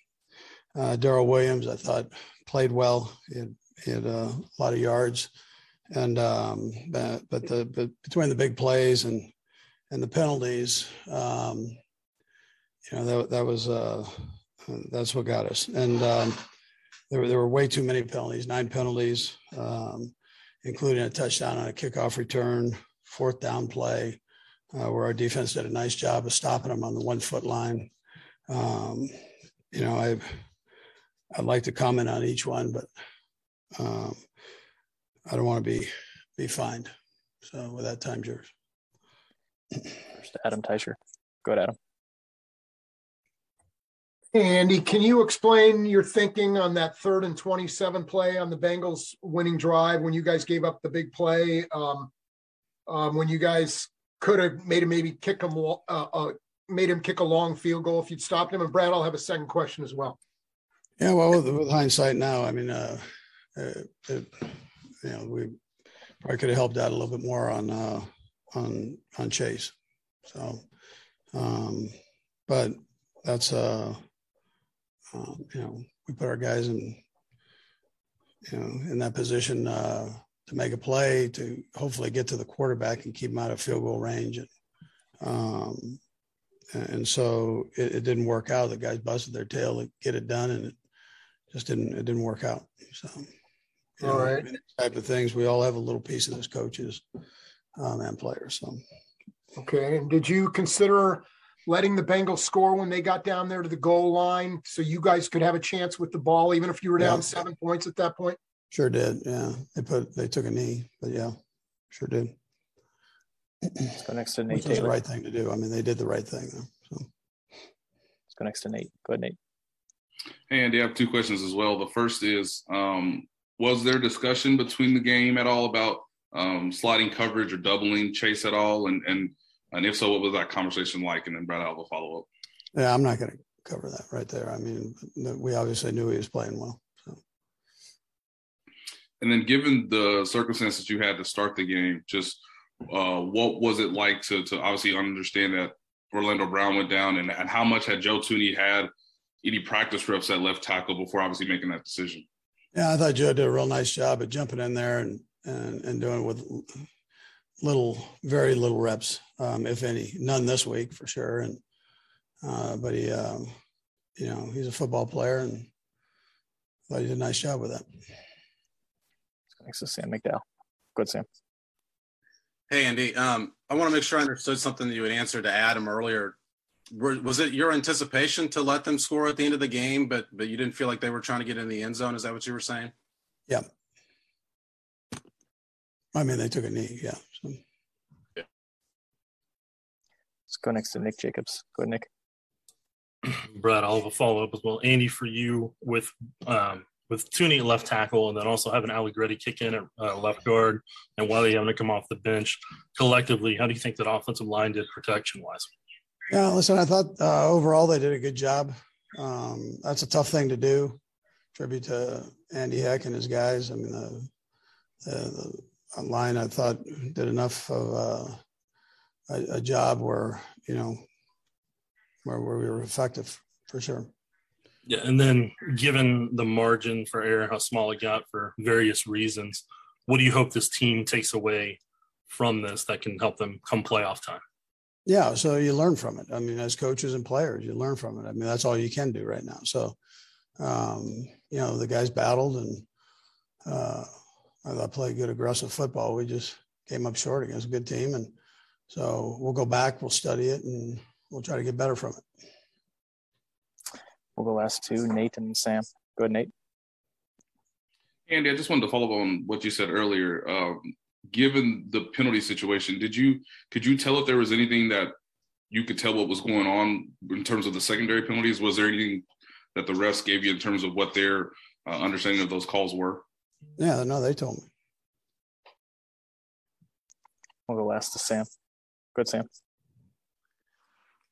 Uh, Darrel Williams, I thought, played well. He had, he had a lot of yards, and um, but, but the but between the big plays and and the penalties, um, you know, that, that was, uh, that's what got us. And um, there, were, there were way too many penalties, nine penalties, um, including a touchdown on a kickoff return, fourth down play, uh, where our defense did a nice job of stopping them on the one foot line. Um, you know, I, I'd like to comment on each one, but um, I don't want to be, be fined. So with that, time's yours. First, Adam Teicher. Go ahead, Adam. Andy, can you explain your thinking on that third and 27 play on the Bengals winning drive when you guys gave up the big play? Um, um, when you guys could have made him maybe kick him, uh, uh, made him kick a long field goal if you'd stopped him. And Brad, I'll have a second question as well. Yeah, well, with, with hindsight now, I mean, uh, it, it, you know, we probably could have helped out a little bit more on uh, on on Chase. So, um, but that's uh, uh, you know, we put our guys in you know in that position uh, to make a play to hopefully get to the quarterback and keep him out of field goal range. And, um, and so it, it, didn't work out. The guys busted their tail to get it done, and it just didn't. It didn't work out. So, all know, right, type of things. We all have a little piece of this, coaches um, and players. So, okay. And did you consider letting the Bengals score when they got down there to the goal line, so you guys could have a chance with the ball, even if you were down yeah. seven points at that point? Sure did. Yeah, they put they took a knee, but yeah, sure did. Let's go next to Nate. Which was the right thing to do. I mean, they did the right thing. Though, so. Let's go next to Nate. Go ahead, Nate. Hey, Andy, I have two questions as well. The first is, um, was there discussion between the game at all about um, sliding coverage or doubling Chase at all? And and and if so, what was that conversation like? And then Brad, I'll have a follow up. Yeah, I'm not going to cover that right there. I mean, we obviously knew he was playing well. So. And then, given the circumstances you had to start the game, just uh, what was it like to to obviously understand that Orlando Brown went down, and, and how much had Joe Thuney had any practice reps at left tackle before obviously making that decision? Yeah, I thought Joe did a real nice job at jumping in there and and, and doing with little, very little reps, um, if any. None this week for sure. And uh, but he, um, you know, he's a football player, and I thought he did a nice job with that. Thanks to Sam McDowell. Good, Sam. Hey, Andy. Um, I want to make sure I understood something that you had answered to Adam earlier. Was it your anticipation to let them score at the end of the game, but but you didn't feel like they were trying to get in the end zone? Is that what you were saying? Yeah. I mean, they took a knee. Yeah. So. yeah. Let's go next to Nick Jacobs. Go ahead, Nick. Brad, I'll have a follow up as well. Andy, for you with um, with Thuney at left tackle, and then also having Allegretti kick in at uh, left guard, and Wylie having to come off the bench. Collectively, how do you think that offensive line did protection wise? Yeah, listen, I thought uh, overall they did a good job. Um, that's a tough thing to do. Tribute to Andy Heck and his guys. I mean, the, the, the line I thought did enough of uh, a, a, job where you know where, where we were effective for sure. Yeah, and then given the margin for error, how small it got for various reasons, what do you hope this team takes away from this that can help them come playoff time? Yeah, so you learn from it. I mean, as coaches and players, you learn from it. I mean, that's all you can do right now. So, um, you know, the guys battled and uh, I thought played good aggressive football. We just came up short against a good team, and so we'll go back, we'll study it, and we'll try to get better from it. We'll go last two, Nate and Sam. Go ahead, Nate. Andy, I just wanted to follow up on what you said earlier. Um, given the penalty situation, did you could you tell if there was anything that you could tell what was going on in terms of the secondary penalties? Was there anything that the refs gave you in terms of what their uh, understanding of those calls were? Yeah, no, they told me. We'll go last to Sam. Good, Sam.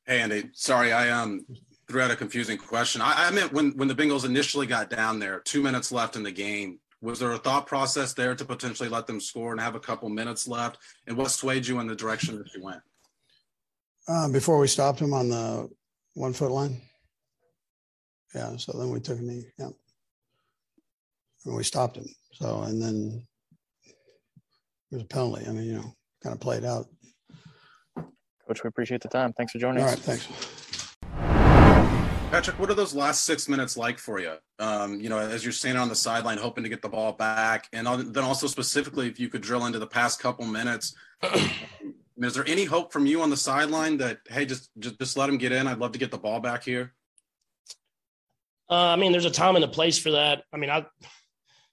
Hey, Andy. Sorry, I um threw out a confusing question. I, I meant when when the Bengals initially got down there, two minutes left in the game. Was there a thought process there to potentially let them score and have a couple minutes left? And what swayed you in the direction that you went? Um, before we stopped him on the one foot line. Yeah, so then we took a knee. Yeah, and we stopped him. So and then it was a penalty. I mean, you know, kind of played out. Coach, we appreciate the time. Thanks for joining All us. All right, thanks. Patrick, what are those last six minutes like for you? Um, you know, as you're standing on the sideline, hoping to get the ball back, and then also specifically, if you could drill into the past couple minutes, is there any hope from you on the sideline that hey, just just just let him get in? I'd love to get the ball back here. Uh, I mean, there's a time and a place for that. I mean, I,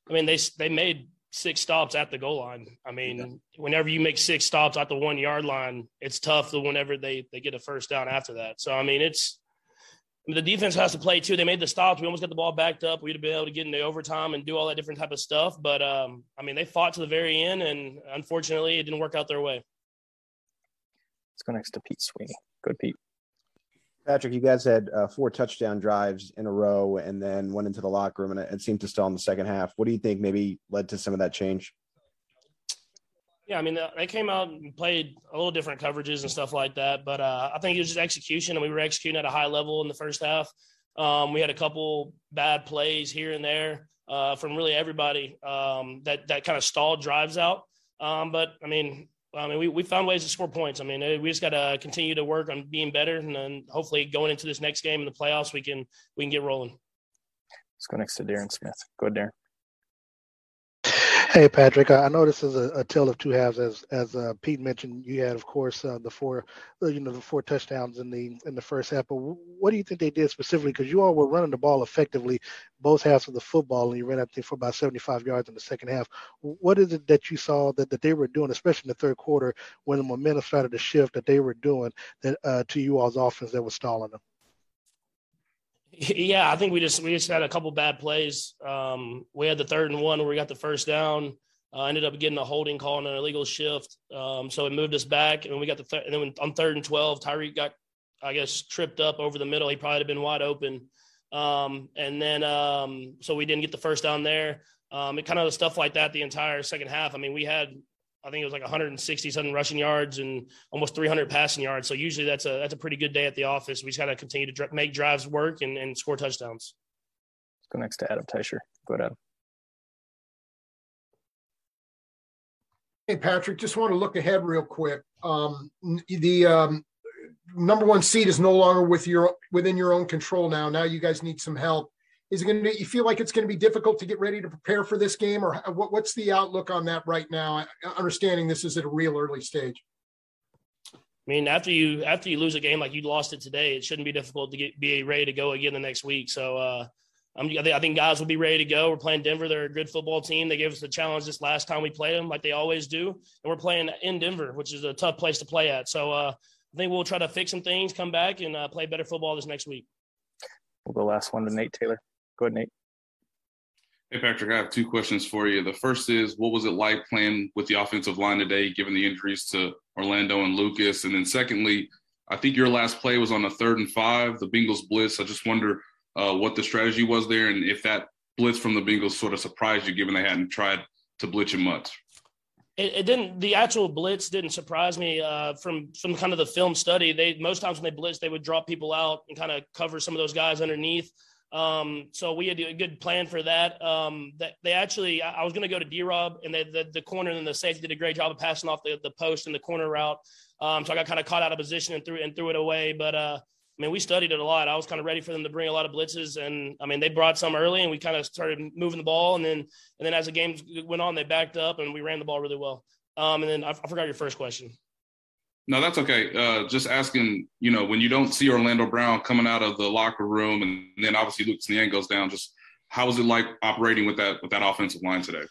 I mean, they they made six stops at the goal line. I mean, yeah. whenever you make six stops at the one yard line, it's tough. Whenever they they get a first down after that, so I mean, it's I mean, the defense has to play too. They made the stops. We almost got the ball backed up. We'd have been able to get into overtime and do all that different type of stuff. But um, I mean, they fought to the very end, and unfortunately, it didn't work out their way. Let's go next to Pete Sweeney. Good, Pete. Patrick, you guys had uh, four touchdown drives in a row, and then went into the locker room, and it, seemed to stall in the second half. What do you think maybe led to some of that change? Yeah, I mean, they came out and played a little different coverages and stuff like that. But uh, I think it was just execution, and we were executing at a high level in the first half. Um, we had a couple bad plays here and there uh, from really everybody um, that that kind of stalled drives out. Um, but I mean, I mean, we, we found ways to score points. I mean, uh, we just got to continue to work on being better, and then hopefully going into this next game in the playoffs, we can we can get rolling. Let's go next to Darren Smith. Go ahead, Darren. Hey Patrick, I know this is a, a tale of two halves. As as uh, Pete mentioned, you had, of course, uh, the four, uh, you know, the four touchdowns in the in the first half. But what do you think they did specifically? Because you all were running the ball effectively both halves of the football, and you ran up for about 75 yards in the second half. What is it that you saw that, that they were doing, especially in the third quarter, when the momentum started to shift, that they were doing that uh, to you all's offense that was stalling them? Yeah, I think we just we just had a couple bad plays. Um, we had the third and one where we got the first down. Uh, ended up getting a holding call and an illegal shift, um, so it moved us back. And we got the third. And then on third and twelve, Tyreek got, I guess, tripped up over the middle. He probably had been wide open. Um, and then um, so we didn't get the first down there. Um, it kind of stuff like that the entire second half. I mean, we had I think it was like 160 something rushing yards and almost 300 passing yards. So usually that's a that's a pretty good day at the office. We just got to continue to dr- make drives work and, and score touchdowns. Let's go next to Adam Teicher. Go ahead. Hey Patrick, just want to look ahead real quick. Um, the um, number one seed is no longer with your within your own control now. Now you guys need some help is it going to you feel like it's going to be difficult to get ready to prepare for this game or what, what's the outlook on that right now understanding this is at a real early stage i mean after you after you lose a game like you lost it today it shouldn't be difficult to get be ready to go again the next week so uh I'm, I, think, I think guys will be ready to go. We're playing Denver. They're a good football team. They gave us the challenge this last time we played them, like they always do. And we're playing in Denver, which is a tough place to play at. So uh, I think we'll try to fix some things, come back, and uh, play better football this next week. We'll go last one to Nate Taylor. Go ahead, Nate. Hey, Patrick, I have two questions for you. The first is what was it like playing with the offensive line today, given the injuries to Orlando and Lucas? And then, secondly, I think your last play was on a third and five, the Bengals blitz. I just wonder uh, what the strategy was there and if that blitz from the Bengals sort of surprised you, given they hadn't tried to blitz you much. It, it, didn't. The actual blitz didn't surprise me uh, from from kind of the film study. They most times when they blitz, they would drop people out and kind of cover some of those guys underneath. Um, so we had a good plan for that. Um, that they actually, I was going to go to D Rob, and they, the the corner and the safety did a great job of passing off the, the post and the corner route. Um, so I got kind of caught out of position and threw and threw it away. But uh, I mean, we studied it a lot. I was kind of ready for them to bring a lot of blitzes, and I mean, they brought some early, and we kind of started moving the ball, and then and then as the game went on, they backed up, and we ran the ball really well. Um, and then I, I forgot your first question. No, that's okay. Uh, just asking, you know, when you don't see Orlando Brown coming out of the locker room, and then obviously Lucas Niang goes down, just how was it like operating with that with that offensive line today?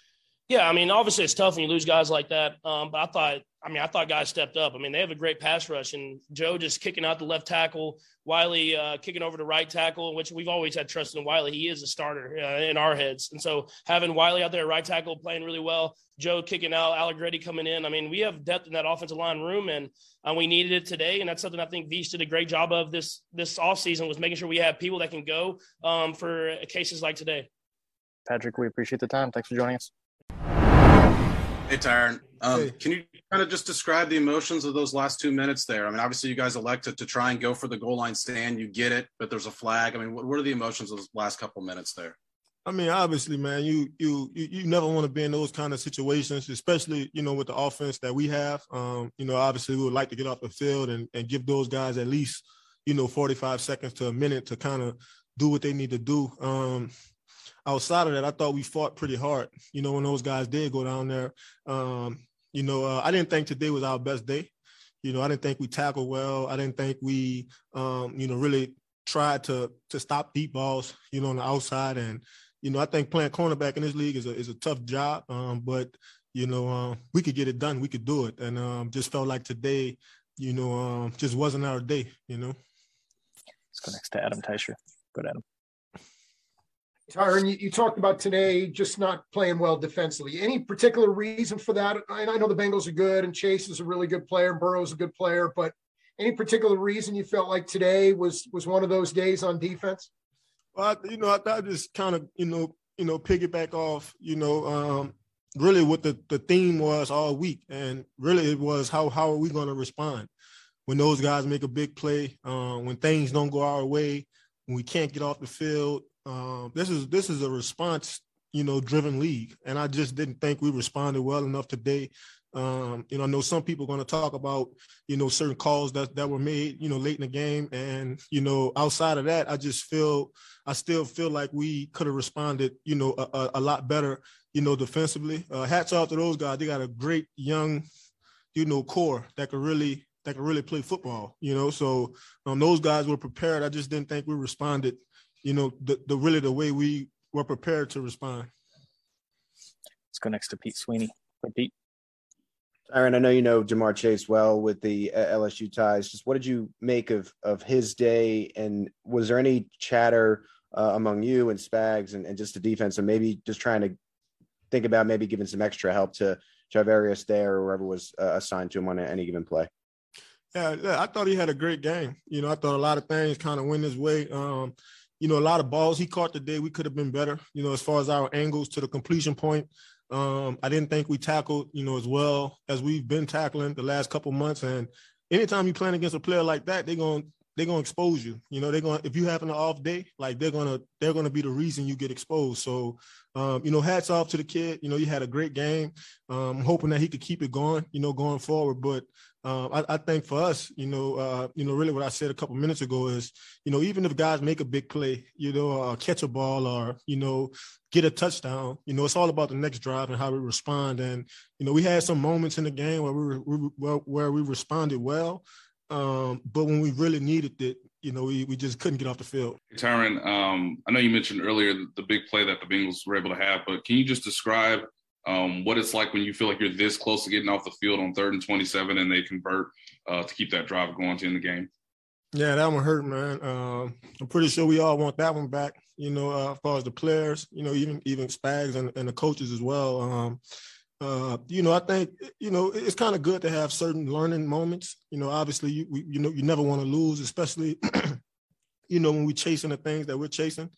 Yeah, I mean, obviously it's tough when you lose guys like that. Um, but I thought, I mean, I thought guys stepped up. I mean, they have a great pass rush, and Joe just kicking out the left tackle, Wylie uh, kicking over to right tackle, which we've always had trust in Wylie. He is a starter uh, in our heads, and so having Wylie out there right tackle playing really well, Joe kicking out, Allegretti coming in. I mean, we have depth in that offensive line room, and uh, we needed it today, and that's something I think Veach did a great job of this this offseason was making sure we have people that can go um, for cases like today. Patrick, we appreciate the time. Thanks for joining us. Hey, Tyrann. Um, hey. Can you kind of just describe the emotions of those last two minutes there? I mean, obviously, you guys elected to try and go for the goal line stand. You get it, but there's a flag. I mean, what, what are the emotions of those last couple minutes there? I mean, obviously, man, you you you, you never want to be in those kind of situations, especially you know with the offense that we have. Um, you know, obviously, we would like to get off the field and, and give those guys at least you know 45 seconds to a minute to kind of do what they need to do. Um, outside of that, I thought we fought pretty hard. You know, when those guys did go down there, um, you know, uh, I didn't think today was our best day. You know, I didn't think we tackled well. I didn't think we, um, you know, really tried to to stop deep balls. You know, on the outside, and you know, I think playing cornerback in this league is a is a tough job. Um, but you know, uh, we could get it done. We could do it, and um, just felt like today, you know, um, just wasn't our day. You know. Let's go next to Adam Teicher. Go Adam. Tyrann, you, you, talked about today just not playing well defensively. Any particular reason for that? I, I know the Bengals are good and Chase is a really good player and Burrow's a good player, but any particular reason you felt like today was was one of those days on defense? Well, I, you know, I, I just kind of, you know, you know, piggyback off, you know, um, really what the, the theme was all week. And really it was how how are we going to respond when those guys make a big play, uh, when things don't go our way, when we can't get off the field, um, this is this is a response, you know, driven league, and I just didn't think we responded well enough today. Um, you know, I know some people are going to talk about, you know, certain calls that that were made, you know, late in the game, and you know, outside of that, I just feel, I still feel like we could have responded, you know, a, a, lot better, you know, defensively. Uh, hats off to those guys; they got a great young, you know, core that could really that could really play football, you know. So um, those guys were prepared. I just didn't think we responded you know, the, the really the way we were prepared to respond. Let's go next to Pete Sweeney. Pete. Aaron, I know you know Ja'Marr Chase well with the uh, LSU ties. Just what did you make of of his day, and was there any chatter uh, among you and Spags and, and just the defense, and maybe just trying to think about maybe giving some extra help to Charvarius there or whoever was uh, assigned to him on any given play? Yeah, yeah, I thought he had a great game. You know, I thought a lot of things kind of went his way. Um, you know, a lot of balls he caught today. We could have been better, you know, as far as our angles to the completion point. Um, I didn't think we tackled, you know, as well as we've been tackling the last couple months. And anytime you're playing against a player like that, they're going they're gonna expose you. You know, they're gonna if you have an off day, like they're gonna they're gonna be the reason you get exposed. So um, you know, hats off to the kid. You know, he had a great game. Um, hoping that he could keep it going, you know, going forward. But um, I, I, think for us, you know, uh, you know, really what I said a couple minutes ago is, you know, even if guys make a big play, you know, uh, catch a ball or you know, get a touchdown, you know, it's all about the next drive and how we respond. And you know, we had some moments in the game where we, we where we responded well, um, but when we really needed it, you know, we, we just couldn't get off the field. Tyrann, um, I know you mentioned earlier the big play that the Bengals were able to have, but can you just describe um, what it's like when you feel like you're this close to getting off the field on third and 27 and they convert uh, to keep that drive going to end the game? Yeah, that one hurt, man. Um, I'm pretty sure we all want that one back. You know, uh, as far as the players, you know, even even Spags and, and the coaches as well. Um, uh, you know, I think you know it's kind of good to have certain learning moments. You know, obviously, you we, you know you never want to lose, especially you know when we're chasing the things that we're chasing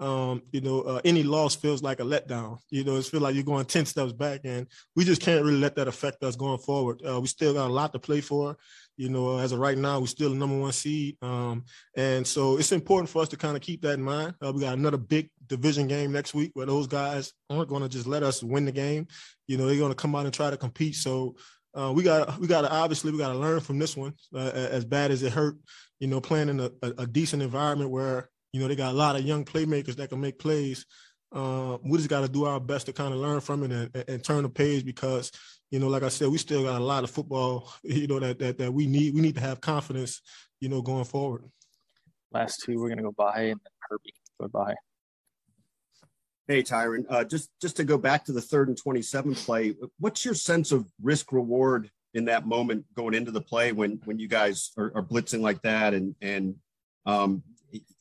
um, you know, uh, any loss feels like a letdown. You know, it feels like you're going 10 steps back, and we just can't really let that affect us going forward. Uh, we still got a lot to play for. You know, as of right now, we're still the number one seed. Um, and so it's important for us to kind of keep that in mind. Uh, we got another big division game next week where those guys aren't going to just let us win the game. You know, they're going to come out and try to compete. So uh, we got we got to obviously we got to learn from this one. Uh, as bad as it hurt, you know, playing in a, a, decent environment where you know, they got a lot of young playmakers that can make plays. Uh, we just got to do our best to kind of learn from it and, and, turn the page because, you know, like I said, we still got a lot of football, you know, that that, that we need. We need to have confidence, you know, going forward. Last two, we're gonna go by and then Herbie go by. Hey Tyrann, uh, just just to go back to the third and twenty-seven play, what's your sense of risk reward in that moment going into the play when when you guys are, are blitzing like that and and um,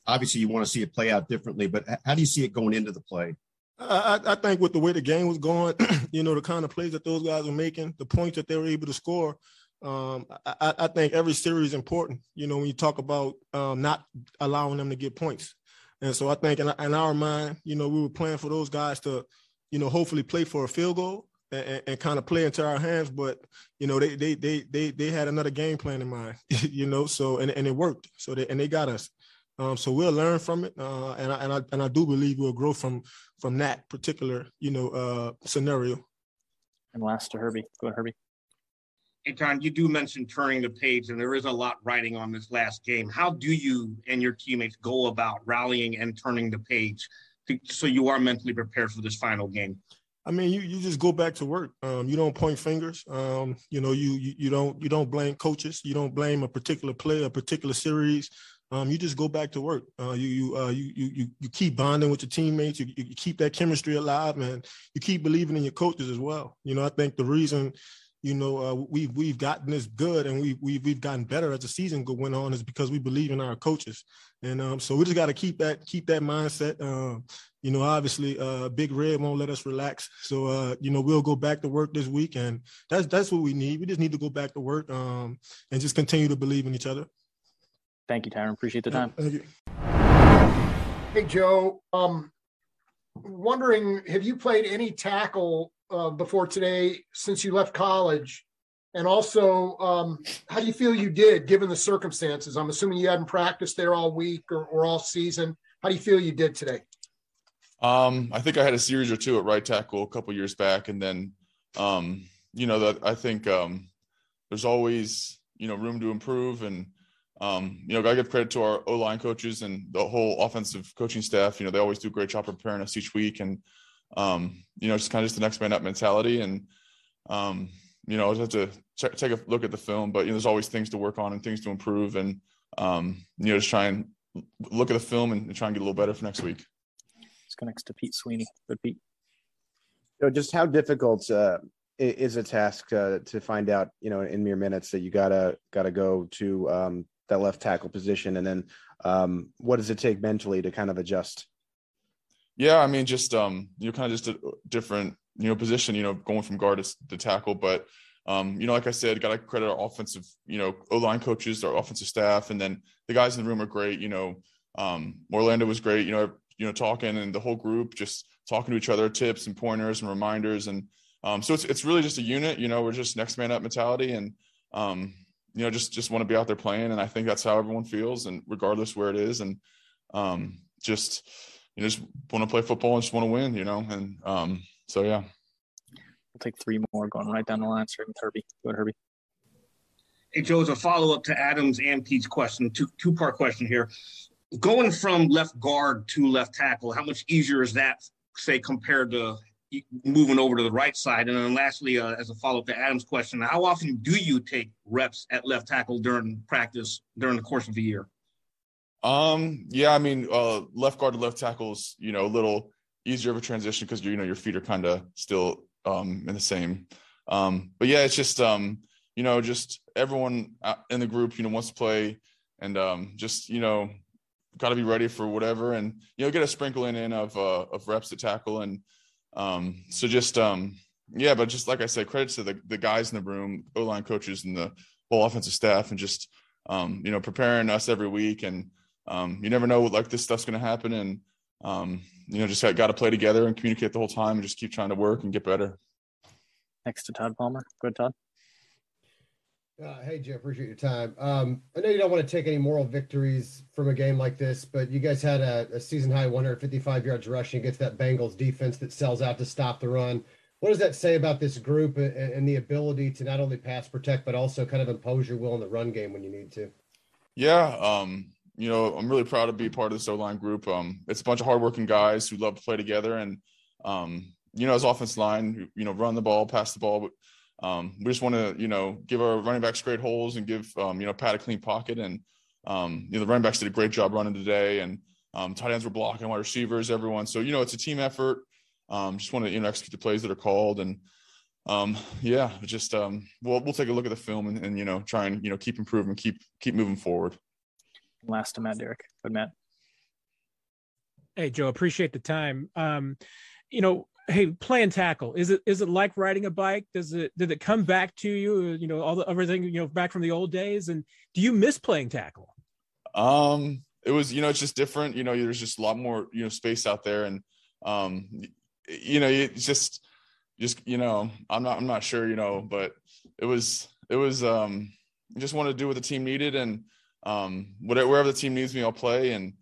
obviously you want to see it play out differently, but how do you see it going into the play? I, I think with the way the game was going, you know, the kind of plays that those guys were making, the points that they were able to score, um, I, I, think every series is important. You know, when you talk about um, not allowing them to get points, and so I think in, in, our mind, you know, we were playing for those guys to, you know, hopefully play for a field goal and, and kind of play into our hands. But you know, they they they they they had another game plan in mind. you know, so and and it worked. So they and they got us. Um, so we'll learn from it, uh, and I, and I and I do believe we'll grow from from that particular you know uh, scenario. And last to Herbie, go ahead, Herbie. Hey, John, you do mention turning the page, and there is a lot riding on this last game. How do you and your teammates go about rallying and turning the page to, so you are mentally prepared for this final game? I mean, you, you just go back to work. Um, you don't point fingers. Um, you know, you, you you don't you don't blame coaches. You don't blame a particular play, a particular series um, you just go back to work. Uh, you you, uh, you you you keep bonding with your teammates. You, you keep that chemistry alive, man. You keep believing in your coaches as well. You know, I think the reason, you know, uh, we've we've gotten this good and we we've we've gotten better as the season went on is because we believe in our coaches, and um, so we just got to keep that keep that mindset. Um, you know, obviously, uh, Big Red won't let us relax, so uh, you know we'll go back to work this week, and that's that's what we need. We just need to go back to work um, and just continue to believe in each other. Thank you, Tyrann. Appreciate the time. Thank you. Hey, Joe. Um, wondering, have you played any tackle uh, before today since you left college? And also, um, how do you feel you did given the circumstances? I'm assuming you hadn't practiced there all week or, or all season. How do you feel you did today? Um, I think I had a series or two at right tackle a couple years back, and then, um, you know, that I think um, there's always you know room to improve, and um, you know, gotta give credit to our O line coaches and the whole offensive coaching staff. You know, they always do a great job preparing us each week, and um, you know, just kind of just the next man up mentality. And um, you know, I just have to take a look at the film, but you know, there's always things to work on and things to improve, and um, you know, just try and look at the film and, and try and get a little better for next week. Let's go next to Pete Sweeney. Good, Pete. You know, just how difficult uh, is a task uh, to find out, you know, in mere minutes that you gotta gotta go to um, that left tackle position, and then um, what does it take mentally to kind of adjust? Yeah, I mean, just um, you know, kind of just a different you know position, you know, going from guard to, to tackle, but. Um, you know, like I said, got to credit our offensive, you know, O line coaches, our offensive staff, and then the guys in the room are great. You know, um, Orlando was great. You know, you know, talking and the whole group just talking to each other, tips and pointers and reminders, and um, so it's it's really just a unit. You know, we're just next man up mentality, and um, you know, just just want to be out there playing, and I think that's how everyone feels, and regardless where it is, and um, just you just want to play football and just want to win, you know, and um, so yeah. We'll take three more, going right down the line, starting with Herbie. Go ahead, Herbie. Hey, Joe, as a follow up to Adams and Pete's question, two two part question here. Going from left guard to left tackle, how much easier is that, say, compared to moving over to the right side? And then lastly, uh, as a follow up to Adam's question, how often do you take reps at left tackle during practice during the course of the year? Um, yeah, I mean, uh, left guard to left tackle is, you know, a little easier of a transition because you know your feet are kind of still um, in the same. Um, but yeah, it's just um, you know, just everyone in the group, you know, wants to play and um, just you know, got to be ready for whatever, and you know, get a sprinkling in of uh, of reps to tackle, and um, so just um, yeah, but just like I said, credit to the the guys in the room, O line coaches, and the whole offensive staff, and just um, you know, preparing us every week, and um, you never know what like this stuff's going to happen, and um, you know, just got, got to play together and communicate the whole time, and just keep trying to work and get better. Next to Todd Palmer. Good, Todd. Uh, hey, Jeff, appreciate your time. Um, I know you don't want to take any moral victories from a game like this, but you guys had a, a season high 155 yards rushing against that Bengals defense that sells out to stop the run. What does that say about this group and, and the ability to not only pass protect, but also kind of impose your will in the run game when you need to? Yeah, um, you know, I'm really proud to be part of this O line group. Um, it's a bunch of hardworking guys who love to play together, and um, you know, as offense line, you know, run the ball, pass the ball, but um, we just want to, you know, give our running backs great holes and give, um, you know, Pat a clean pocket. And, um, you know, the running backs did a great job running today and um, tight ends were blocking wide receivers, everyone. So, you know, it's a team effort. Um, just want to, you know, execute the plays that are called. And, um, yeah, just, um, we'll, we'll take a look at the film and, and, you know, try and, you know, keep improving, keep, keep moving forward. Last to Matt Derrick. Good, Matt. Hey, Joe, appreciate the time. Um, you know, hey playing tackle is it is it like riding a bike does it did it come back to you you know all the everything you know back from the old days and do you miss playing tackle um it was you know it's just different you know there's just a lot more you know space out there and um you know it's just just you know i'm not i'm not sure you know but it was it was um just wanted to do what the team needed and um whatever wherever the team needs me i'll play and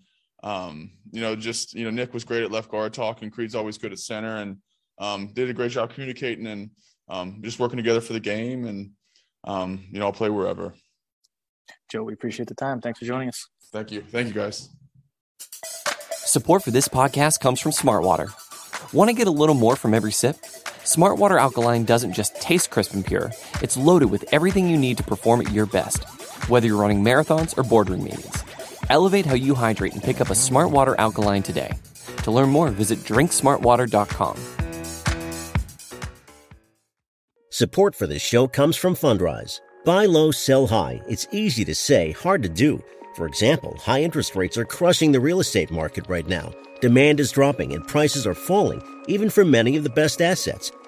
um, you know, just you know, Nick was great at left guard talking. Creed's always good at center, and um, did a great job communicating and um, just working together for the game. And um, you know, I'll play wherever. Joe, we appreciate the time. Thanks for joining us. Thank you. Thank you, guys. Support for this podcast comes from Smartwater. Want to get a little more from every sip? Smartwater Alkaline doesn't just taste crisp and pure, it's loaded with everything you need to perform at your best, whether you're running marathons or boardroom meetings. Elevate how you hydrate and pick up a Smartwater Alkaline today. To learn more, visit drinksmartwater.com. Support for this show comes from Fundrise. Buy low, sell high. It's easy to say, hard to do. For example, high interest rates are crushing the real estate market right now. Demand is dropping and prices are falling, even for many of the best assets.